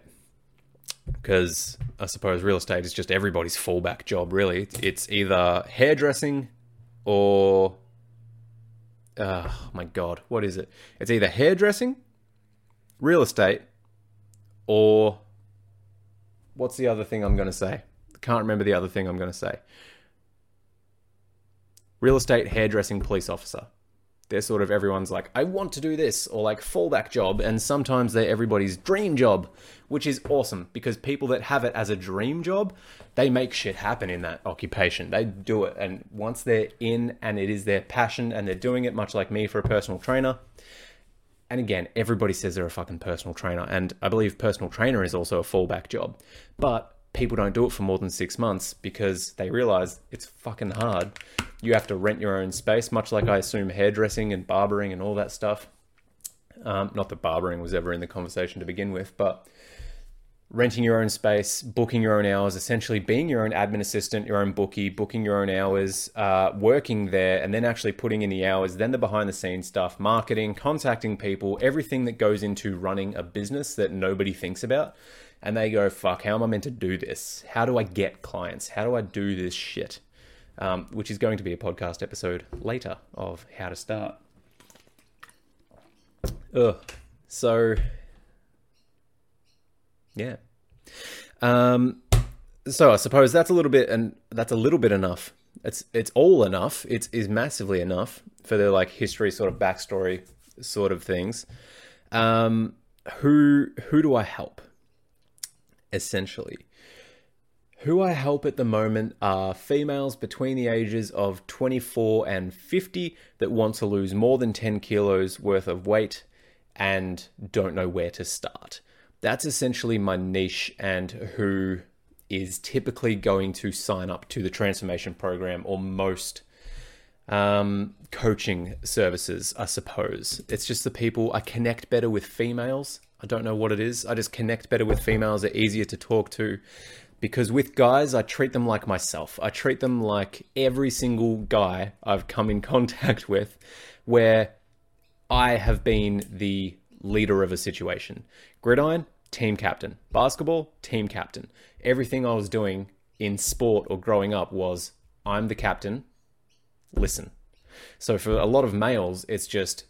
Because I suppose real estate is just everybody's fallback job, really. It's either hairdressing or. Oh my god, what is it? It's either hairdressing, real estate, or. What's the other thing I'm going to say? Can't remember the other thing I'm going to say real estate hairdressing police officer. They're sort of everyone's like, I want to do this, or like fallback job, and sometimes they're everybody's dream job, which is awesome because people that have it as a dream job, they make shit happen in that occupation. They do it, and once they're in and it is their passion and they're doing it, much like me for a personal trainer. And again, everybody says they're a fucking personal trainer, and I believe personal trainer is also a fallback job. But people don't do it for more than six months because they realize it's fucking hard. You have to rent your own space, much like I assume hairdressing and barbering and all that stuff. Um, not that barbering was ever in the conversation to begin with, but renting your own space, booking your own hours, essentially being your own admin assistant, your own bookie, booking your own hours, uh, working there, and then actually putting in the hours, then the behind the scenes stuff, marketing, contacting people, everything that goes into running a business that nobody thinks about. And they go, fuck, how am I meant to do this? How do I get clients? How do I do this shit? Um, which is going to be a podcast episode later of how to start. Ugh. So, yeah. Um, so I suppose that's a little bit, and that's a little bit enough. It's it's all enough. It's is massively enough for the like history sort of backstory sort of things. Um, who who do I help? Essentially, who I help at the moment are females between the ages of 24 and 50 that want to lose more than 10 kilos worth of weight and don't know where to start. That's essentially my niche and who is typically going to sign up to the transformation program or most um, coaching services, I suppose. It's just the people I connect better with females. I don't know what it is. I just connect better with females. They're easier to talk to because with guys, I treat them like myself. I treat them like every single guy I've come in contact with, where I have been the leader of a situation. Gridiron, team captain. Basketball, team captain. Everything I was doing in sport or growing up was I'm the captain, listen. So for a lot of males, it's just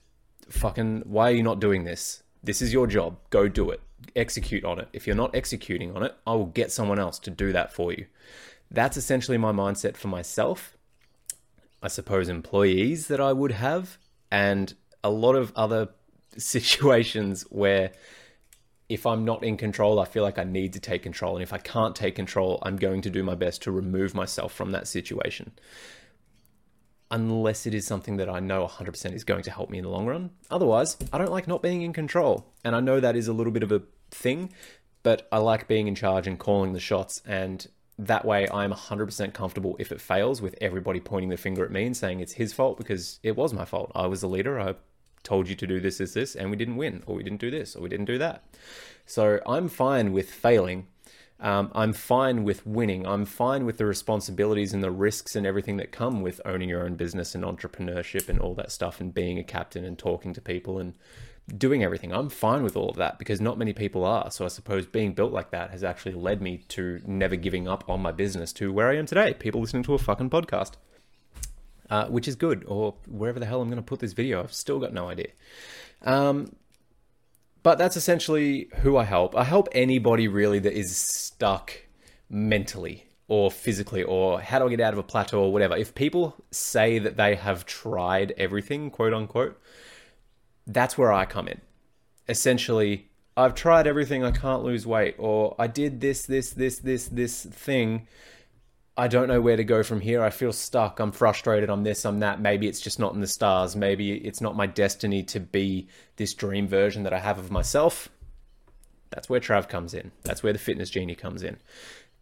fucking, why are you not doing this? This is your job. Go do it. Execute on it. If you're not executing on it, I will get someone else to do that for you. That's essentially my mindset for myself. I suppose employees that I would have, and a lot of other situations where if I'm not in control, I feel like I need to take control. And if I can't take control, I'm going to do my best to remove myself from that situation. Unless it is something that I know 100% is going to help me in the long run. Otherwise, I don't like not being in control. And I know that is a little bit of a thing, but I like being in charge and calling the shots. And that way, I'm 100% comfortable if it fails with everybody pointing the finger at me and saying it's his fault because it was my fault. I was the leader. I told you to do this, this, this, and we didn't win, or we didn't do this, or we didn't do that. So I'm fine with failing. Um, I'm fine with winning. I'm fine with the responsibilities and the risks and everything that come with owning your own business and entrepreneurship and all that stuff and being a captain and talking to people and doing everything. I'm fine with all of that because not many people are. So I suppose being built like that has actually led me to never giving up on my business to where I am today. People listening to a fucking podcast uh, which is good, or wherever the hell I'm going to put this video. I've still got no idea. Um, but that's essentially who I help. I help anybody really that is stuck mentally or physically, or how do I get out of a plateau or whatever. If people say that they have tried everything, quote unquote, that's where I come in. Essentially, I've tried everything, I can't lose weight, or I did this, this, this, this, this thing I don't know where to go from here. I feel stuck. I'm frustrated. I'm this, I'm that. Maybe it's just not in the stars. Maybe it's not my destiny to be this dream version that I have of myself. That's where Trav comes in. That's where the fitness genie comes in.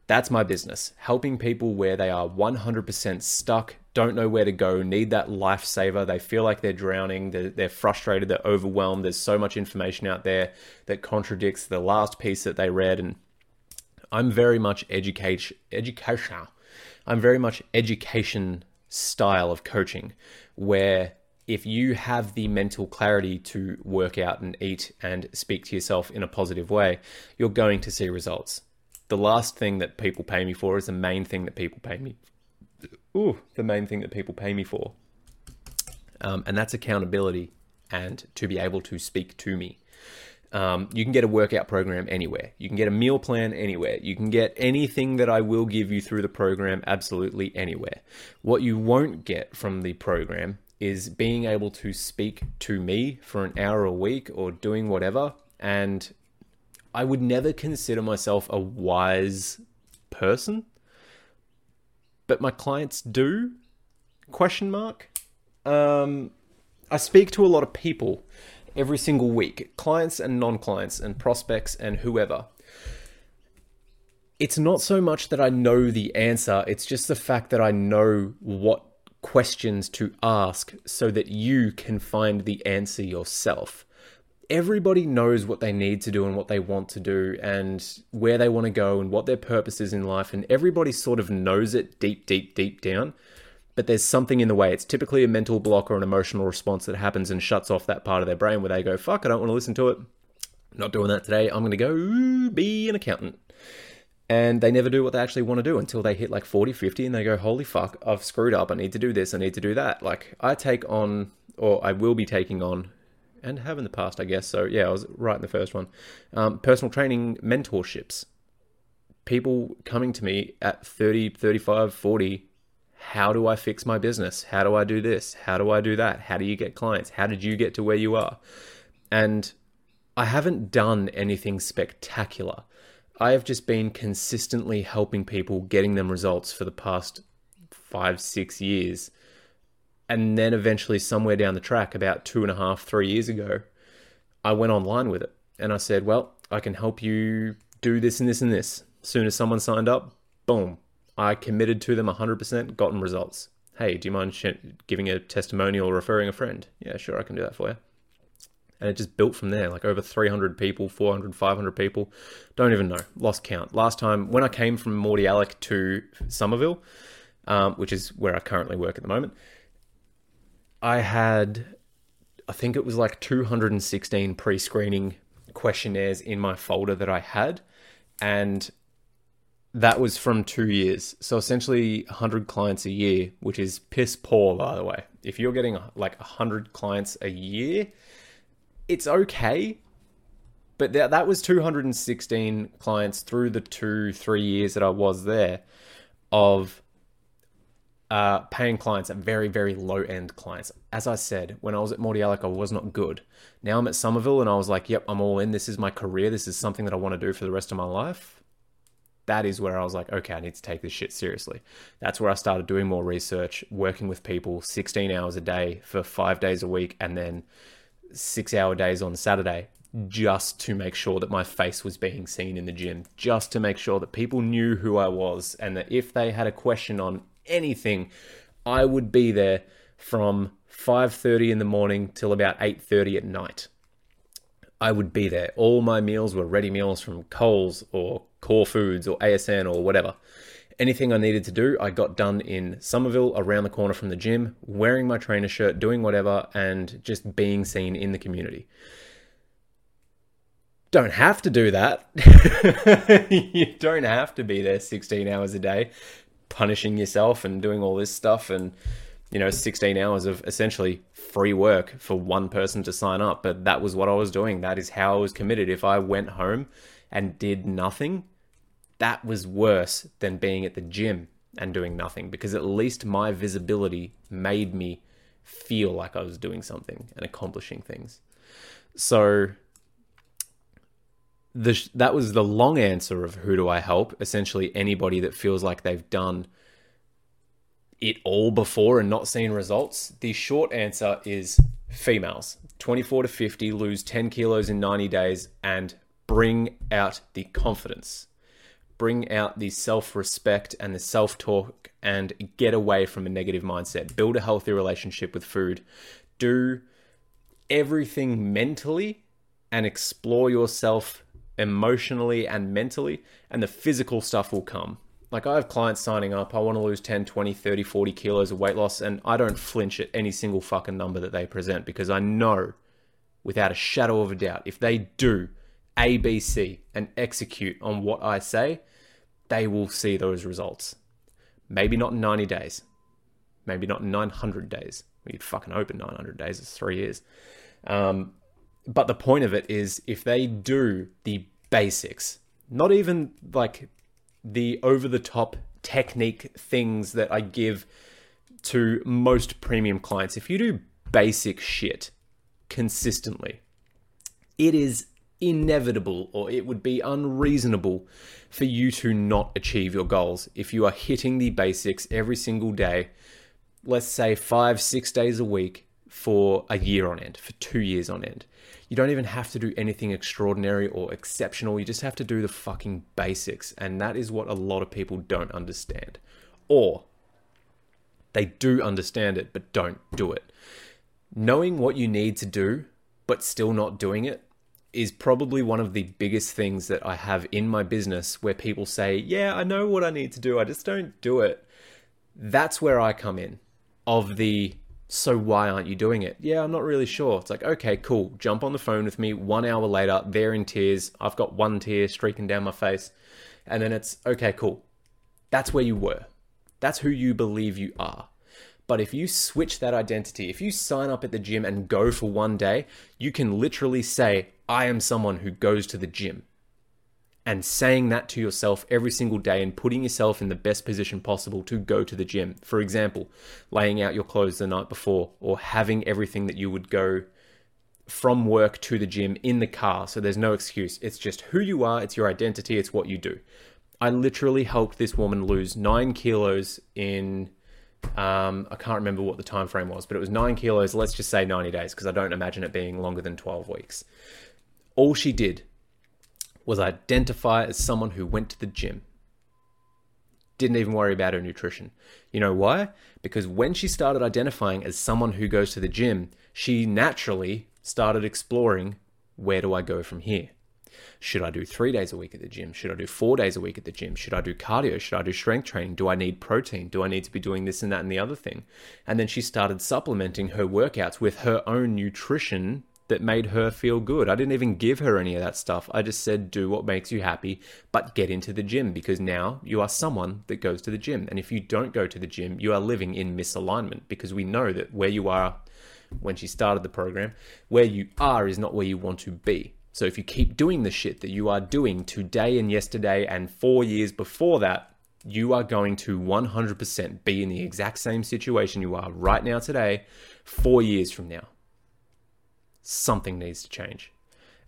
That's my business, helping people where they are 100% stuck, don't know where to go, need that lifesaver. They feel like they're drowning, they're, they're, frustrated, they're overwhelmed. There's so much information out there that contradicts the last piece that they read. And I'm very much education, educational I'm very much education style of coaching where if you have the mental clarity to work out and eat and speak to yourself in a positive way, you're going to see results. The last thing that people pay me for is the main thing that people pay me. Ooh, the main thing that people pay me for, um, and that's accountability and to be able to speak to me. Um, you can get a workout program anywhere. You can get a meal plan anywhere. You can get anything that I will give you through the program absolutely anywhere. What you won't get from the program is being able to speak to me for an hour a week or doing whatever. And I would never consider myself a wise person, but my clients do? Question mark. Um, I speak to a lot of people every single week, clients and non clients, and prospects and whoever. it's not so much that I know the answer, it's just the fact that I know what questions to ask so that you can find the answer yourself. Everybody knows what they need to do and what they want to do and where they want to go and what their purpose is in life, and everybody sort of knows it deep, deep, deep down. But there's something in the way. It's typically a mental block or an emotional response that happens and shuts off that part of their brain where they go, fuck, I don't want to listen to it. not doing that today. I'm going to go be an accountant. And they never do what they actually want to do until they hit like 40 50 and they go holy fuck i've screwed up. I need to do this. I need to do that. Like i take on or i will be taking on and have in the past i guess. So yeah i was right in the first one. Um, personal training mentorships. People coming to me at 30 35 40 how do i fix my business how do i do this how do i do that how do you get clients how did you get to where you are and i haven't done anything spectacular I have just been consistently helping people, getting them results for the past five, six years. And then eventually, somewhere down the track, about two and a half, three years ago, I went online with it. And I said, Well, I can help you do this and this and this. As soon as someone signed up, boom, I committed to them 100%, gotten results. Hey, do you mind giving a testimonial or referring a friend? Yeah, sure, I can do that for you. And it just built from there like over 300 people 400 500 people. Don't even know. Lost count. Last time when i came from Mordialloc to somerville um, which is where i currently work at the moment i had i think it was like 216 pre-screening questionnaires in my folder that i had. And that was from two years. So essentially 100 clients a year, which is piss poor, by the way. If you're getting like 100 clients a year, it's okay. But that, that was 216 clients through the two, three years that I was there of uh, paying clients at very, very low end clients. As I said, when I was at Mordialloc, I was not good. Now I'm at Somerville and I was like, yep, I'm all in. This is my career. This is something that I want to do for the rest of my life. That is where I was like, okay, I need to take this shit seriously. That's where I started doing more research, working with people 16 hours a day for five days a week, and then six hour days on Saturday just to make sure that my face was being seen in the gym, just to make sure that people knew who I was and that if they had a question on anything, I would be there from 5:30 in the morning till about 8:30 at night. I would be there. All my meals were ready meals from Coles or Core Foods or ASN or whatever anything I needed to do, I got done in Somerville, around the corner from the gym, wearing my trainer shirt, doing whatever, and just being seen in the community. Don't have to do that. you don't have to be there 16 hours a day, punishing yourself and doing all this stuff and you know 16 hours of essentially free work for one person to sign up but that was what I was doing that is how I was committed if I went home and did nothing that was worse than being at the gym and doing nothing because at least my visibility made me feel like I was doing something and accomplishing things. So the, that was the long answer of who do I help? Essentially, anybody that feels like they've done it all before and not seen results. The short answer is females 24 to 50 lose 10 kilos in 90 days and bring out the confidence bring out the self respect and the self talk and get away from a negative mindset. Build a healthy relationship with food. Do everything mentally and explore yourself emotionally and mentally, and the physical stuff will come. Like, I have clients signing up, I want to lose 10, 20, 30, 40 kilos of weight loss, and I don't flinch at any single fucking number that they present because I know without a shadow of a doubt if they do A, B, C and execute on what I say, they will see those results. Maybe not in 90 days. Maybe not in 900 days. We fucking open 900 days. It's three years. Um, but the point of it is if they do the basics, not even like the over the top technique things that I give to most premium clients, if you do basic shit consistently, it is inevitable or it would be unreasonable for you to not achieve your goals. If you are hitting the basics every single day, let's say five, six days a week for a year on end, for two years on end. You don't even have to do anything extraordinary or exceptional. You just have to do the fucking basics. And that is what a lot of people don't understand. Or they do understand it, but don't do it. Knowing what you need to do, but still not doing it, is probably one of the biggest things that I have in my business where people say, Yeah, I know what I need to do, I just don't do it. That's where I come in. Of the, so why aren't you doing it? Yeah, I'm not really sure. It's like, okay, cool. Jump on the phone with me. One hour later, they're in tears. I've got one tear streaking down my face. And then it's, okay, cool. That's where you were. That's who you believe you are. But if you switch that identity, if you sign up at the gym and go for one day, you can literally say, I am someone who goes to the gym. And saying that to yourself every single day and putting yourself in the best position possible to go to the gym. For example, laying out your clothes the night before or having everything that you would go from work to the gym in the car. So there's no excuse. It's just who you are, it's your identity, it's what you do. I literally helped this woman lose nine kilos in um, I can't remember what the time frame was, but it was nine kilos. Let's just say 90 days because I don't imagine it being longer than 12 weeks. All she did was identify as someone who went to the gym. Didn't even worry about her nutrition. You know why? Because when she started identifying as someone who goes to the gym, she naturally started exploring where do I go from here? Should I do three days a week at the gym? Should I do four days a week at the gym? Should I do cardio? Should I do strength training? Do I need protein? Do I need to be doing this and that and the other thing? And then she started supplementing her workouts with her own nutrition that made her feel good. I didn't even give her any of that stuff. I just said, do what makes you happy, but get into the gym because now you are someone that goes to the gym. And if you don't go to the gym, you are living in misalignment because we know that where you are when she started the program, where you are is not where you want to be. So if you keep doing the shit that you are doing today and yesterday and four years before that, you are going to 100% be in the exact same situation you are right now today, four years from now. Something needs to change.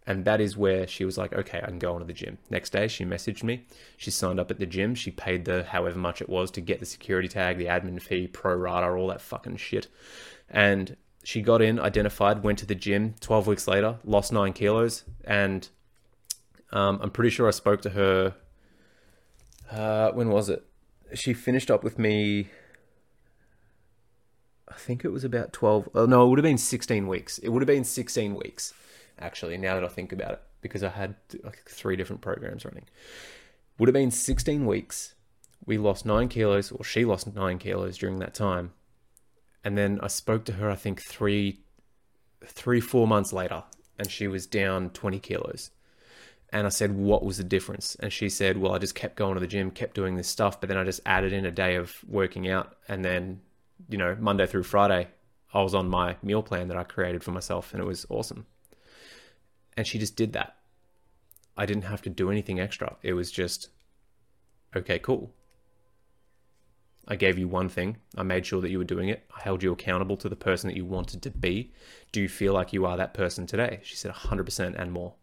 And that is where she was like, okay, I can go on to the gym. Next day, she messaged me. She signed up at the gym. She paid the however much it was to get the security tag, the admin fee, pro rata, all that fucking shit. And she got in, identified, went to the gym. Twelve weeks later, lost nine kilos, and um, I'm pretty sure I spoke to her. Uh, when was it? She finished up with me. I think it was about twelve. Oh, no, it would have been sixteen weeks. It would have been sixteen weeks, actually. Now that I think about it, because I had like three different programs running, would have been sixteen weeks. We lost nine kilos, or she lost nine kilos during that time and then I spoke to her. I think three, three four months later, and she was down twenty kilos. And I said, "What was the difference?" And she said, "Well, I just kept going to the gym, kept doing this stuff, but then I just added in a day of working out, and then, you know, Monday through Friday, I was on my meal plan that I created for myself, and it was awesome." And she just did that. I didn't have to do anything extra. It was just, okay, cool. I gave you one thing. I made sure that you were doing it. I held you accountable to the person that you wanted to be. Do you feel like you are that person today? She said 100% and more.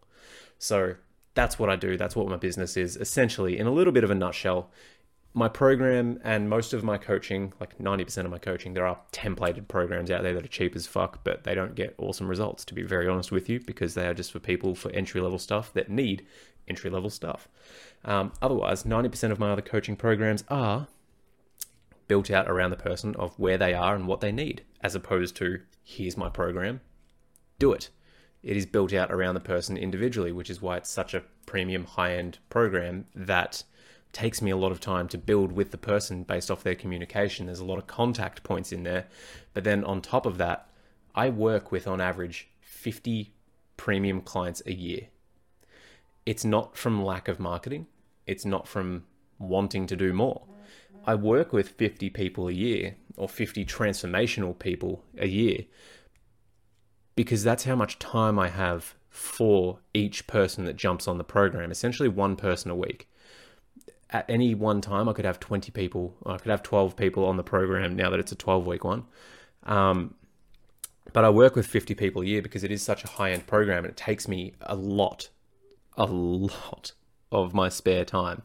So that's what I do. That's what my business is. Essentially, in a little bit of a nutshell, my program and most of my coaching, like 90% of my coaching, there are templated programs out there that are cheap as fuck, but they don't get awesome results, to be very honest with you, because they are just for people for entry level stuff that need entry level stuff. Um, otherwise, 90% of my other coaching programs are built out around the person of where they are and what they need, as opposed to here's my program, do it. It is built out around the person individually, which is why it's such a premium high end program that takes me a lot of time to build with the person based off their communication. There's a lot of contact points in there. But then on top of that, I work with on average 50 premium clients a year. It's not from lack of marketing, it's not from wanting to do more. I work with 50 people a year or 50 transformational people a year because that's how much time I have for each person that jumps on the program, essentially one person a week. At any one time, I could have 20 people, I could have 12 people on the program now that it's a 12 week one. Um, but I work with 50 people a year because it is such a high end program and it takes me a lot, a lot of my spare time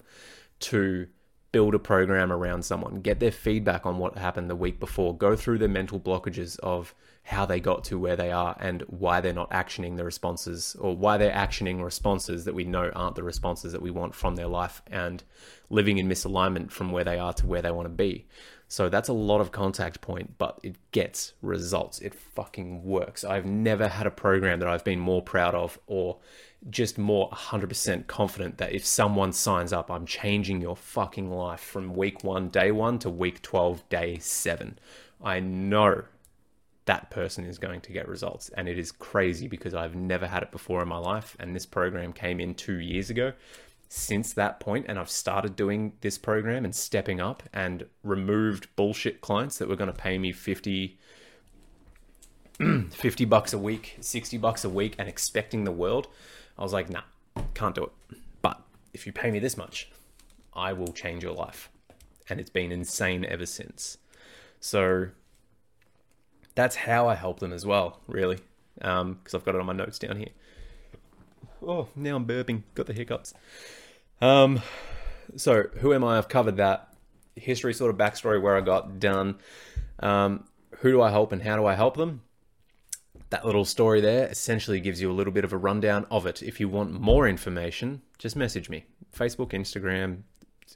to build a program around someone, get their feedback on what happened the week before, go through the mental blockages of how they got to where they are and why they're not actioning the responses or why they're actioning responses that we know aren't the responses that we want from their life and living in misalignment from where they are to where they want to be. So that's a lot of contact point, but it gets results. It fucking works. I've never had a program that I've been more proud of or just more 100% confident that if someone signs up, I'm changing your fucking life from week one, day one to week 12, day seven. I know that person is going to get results. And it is crazy because I've never had it before in my life. And this program came in two years ago. Since that point, and I've started doing this program and stepping up and removed bullshit clients that were going to pay me 50, 50 bucks a week, 60 bucks a week, and expecting the world. I was like, nah, can't do it. But if you pay me this much, I will change your life. And it's been insane ever since. So that's how I help them as well, really, because um, I've got it on my notes down here. Oh, now I'm burping. Got the hiccups. Um, so who am I? I've covered that history, sort of backstory, where I got done. Um, who do I help and how do I help them? That little story there essentially gives you a little bit of a rundown of it. If you want more information, just message me. Facebook, Instagram,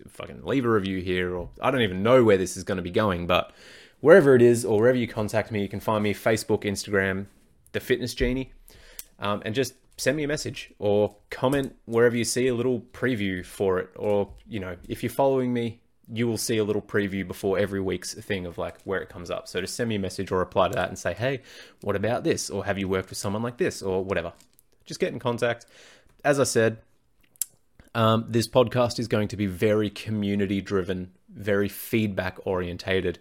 fucking leave a review here, or I don't even know where this is going to be going, but wherever it is or wherever you contact me, you can find me Facebook, Instagram, The Fitness Genie, um, and just send me a message or comment wherever you see a little preview for it. Or, you know, if you're following me, you will see a little preview before every week's thing of like where it comes up. So just send me a message or reply to that and say, hey, what about this? Or have you worked with someone like this? Or whatever. Just get in contact. As I said, um, this podcast is going to be very community driven, very feedback orientated.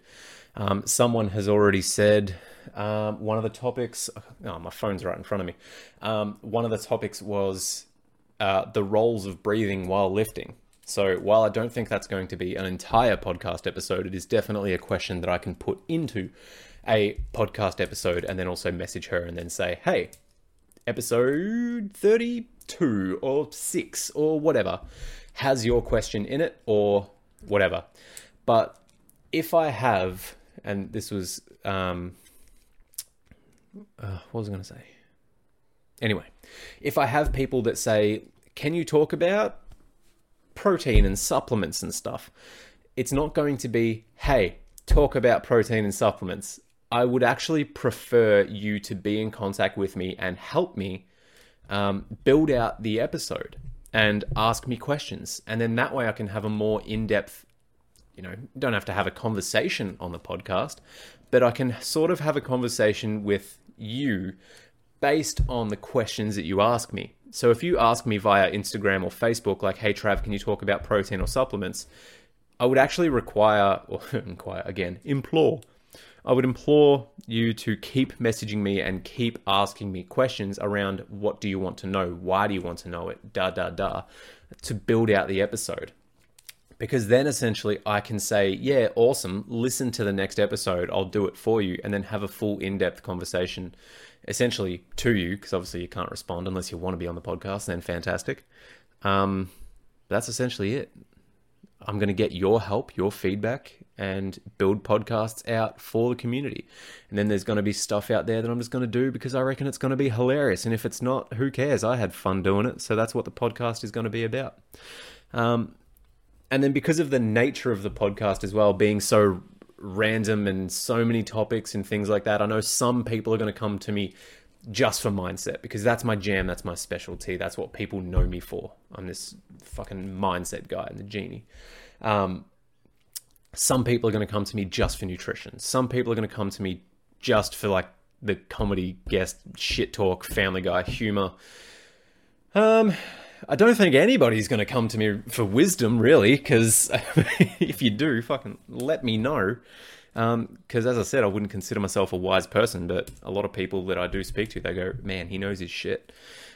Um, someone has already said um, one of the topics. Oh, my phone's right in front of me. Um, one of the topics was uh, the roles of breathing while lifting. So while I don't think that's going to be an entire podcast episode, it is definitely a question that I can put into a podcast episode and then also message her and then say, hey, episode 32 or 6 or whatever has your question in it or whatever. But if I have and this was um, uh, what was I going to say? Anyway, if I have people that say, "Can you talk about protein and supplements and stuff?" It's not going to be, "Hey, talk about protein and supplements." I would actually prefer you to be in contact with me and help me um, build out the episode and ask me questions. And then that way I can have a more in depth you know, don't have to have a conversation on the podcast, but I can sort of have a conversation with you based on the questions that you ask me. So if you ask me via Instagram or Facebook, like, hey, Trav, can you talk about protein or supplements? I would actually require, or inquire again, implore. I would implore you to keep messaging me and keep asking me questions around what do you want to know? Why do you want to know it? Da, da, da, to build out the episode because then essentially I can say, yeah, awesome, listen to the next episode, I'll do it for you, and then have a full in depth conversation essentially to you, because obviously you can't respond unless you want to be on the podcast, then fantastic. Um, that's essentially it. I'm going to get your help, your feedback, and build podcasts out for the community. And then there's going to be stuff out there that I'm just going to do because I reckon it's going to be hilarious. And if it's not, who cares? I had fun doing it. So that's what the podcast is going to be about. Um, and then because of the nature of the podcast as well being so random and so many topics and things like that i know some people are going to come to me just for mindset because that's my jam that's my specialty that's what people know me for. I'm this fucking mindset guy and the genie. Um, some people are going to come to me just for nutrition. Some people are going to come to me just for like the comedy guest shit talk family guy humor. Um I don't think anybody's going to come to me for wisdom, really, because if you do, fucking let me know. Because um, as I said, I wouldn't consider myself a wise person, but a lot of people that I do speak to, they go, man, he knows his shit.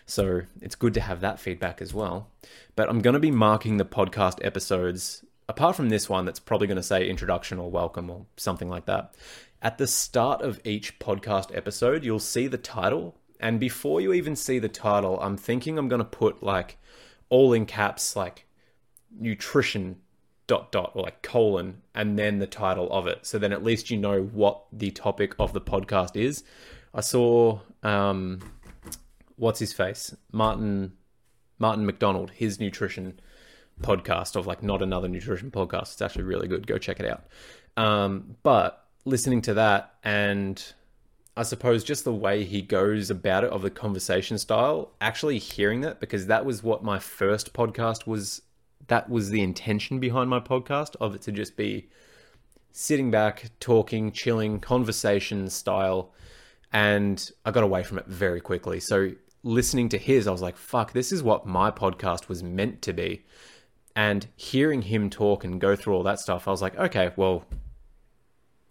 So it's good to have that feedback as well. But I'm going to be marking the podcast episodes, apart from this one that's probably going to say introduction or welcome or something like that. At the start of each podcast episode, you'll see the title and before you even see the title, I'm thinking I'm going to put like all in caps, like nutrition dot dot or like colon and then the title of it. So then at least you know what the topic of the podcast is. I saw um what's his face? Martin Martin MacDonald, his nutrition podcast of like not another nutrition podcast. It's actually really good. Go check it out. Um, but listening to that and I suppose just the way he goes about it of the conversation style, actually hearing that because that was what my first podcast was. That was the intention behind my podcast of it to just be sitting back, talking, chilling, conversation style. And I got away from it very quickly. So listening to his, I was like, fuck, this is what my podcast was meant to be. And hearing him talk and go through all that stuff, I was like, okay, well,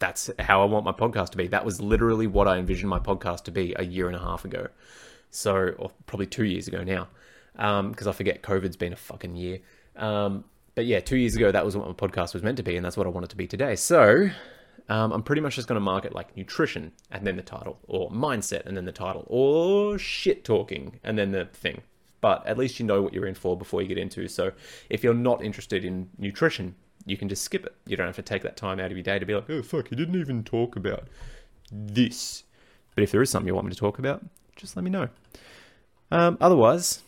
that's how I want my podcast to be. That was literally what I envisioned my podcast to be a year and a half ago. So, or probably two years ago now, because um, I forget COVID's been a fucking year. Um, but yeah, two years ago, that was what my podcast was meant to be, and that's what I want it to be today. So, um, I'm pretty much just going to mark it like nutrition and then the title, or mindset and then the title, or shit talking and then the thing. But at least you know what you're in for before you get into. So, if you're not interested in nutrition, you can just skip it. You don't have to take that time out of your day to be like, oh, fuck, you didn't even talk about this. But if there is something you want me to talk about, just let me know. Um, otherwise,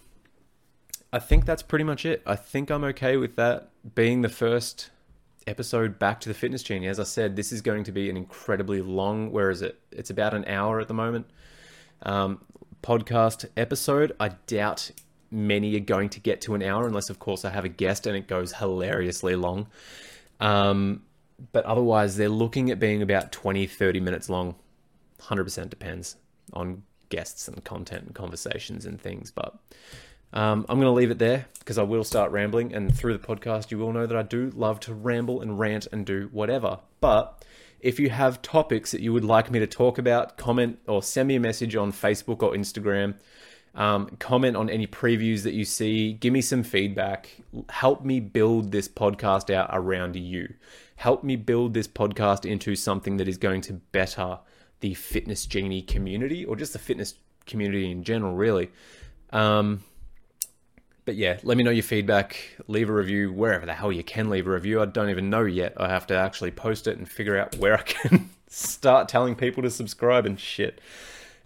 I think that's pretty much it. I think I'm okay with that being the first episode back to the Fitness Genie. As I said, this is going to be an incredibly long, where is it? It's about an hour at the moment. Um, podcast episode. I doubt many are going to get to an hour, unless, of course, I have a guest and it goes hilariously long. Um, but otherwise, they're looking at being about 20, 30 minutes long. 100% depends on guests and content and conversations and things. But um, I'm going to leave it there because I will start rambling. And through the podcast, you will know that I do love to ramble and rant and do whatever. But if you have topics that you would like me to talk about, comment or send me a message on Facebook or Instagram. Um, comment on any previews that you see. Give me some feedback. Help me build this podcast out around you. Help me build this podcast into something that is going to better the Fitness Genie community or just the fitness community in general, really. Um, but yeah, let me know your feedback. Leave a review wherever the hell you can leave a review. I don't even know yet. I have to actually post it and figure out where I can start telling people to subscribe and shit.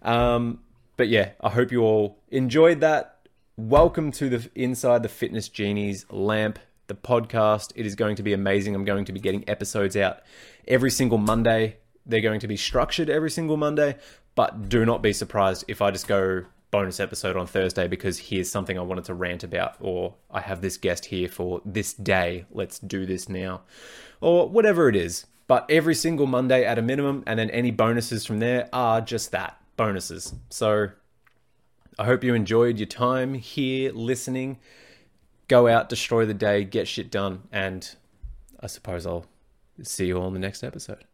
Um, but yeah, I hope you all enjoyed that. Welcome to the Inside the Fitness Genies Lamp, the podcast. It is going to be amazing. I'm going to be getting episodes out every single Monday. They're going to be structured every single Monday, but do not be surprised if I just go bonus episode on Thursday because here's something I wanted to rant about, or I have this guest here for this day. Let's do this now, or whatever it is. But every single Monday at a minimum, and then any bonuses from there are just that bonuses. So I hope you enjoyed your time here listening. Go out, destroy the day, get shit done, and I suppose I'll see you all in the next episode.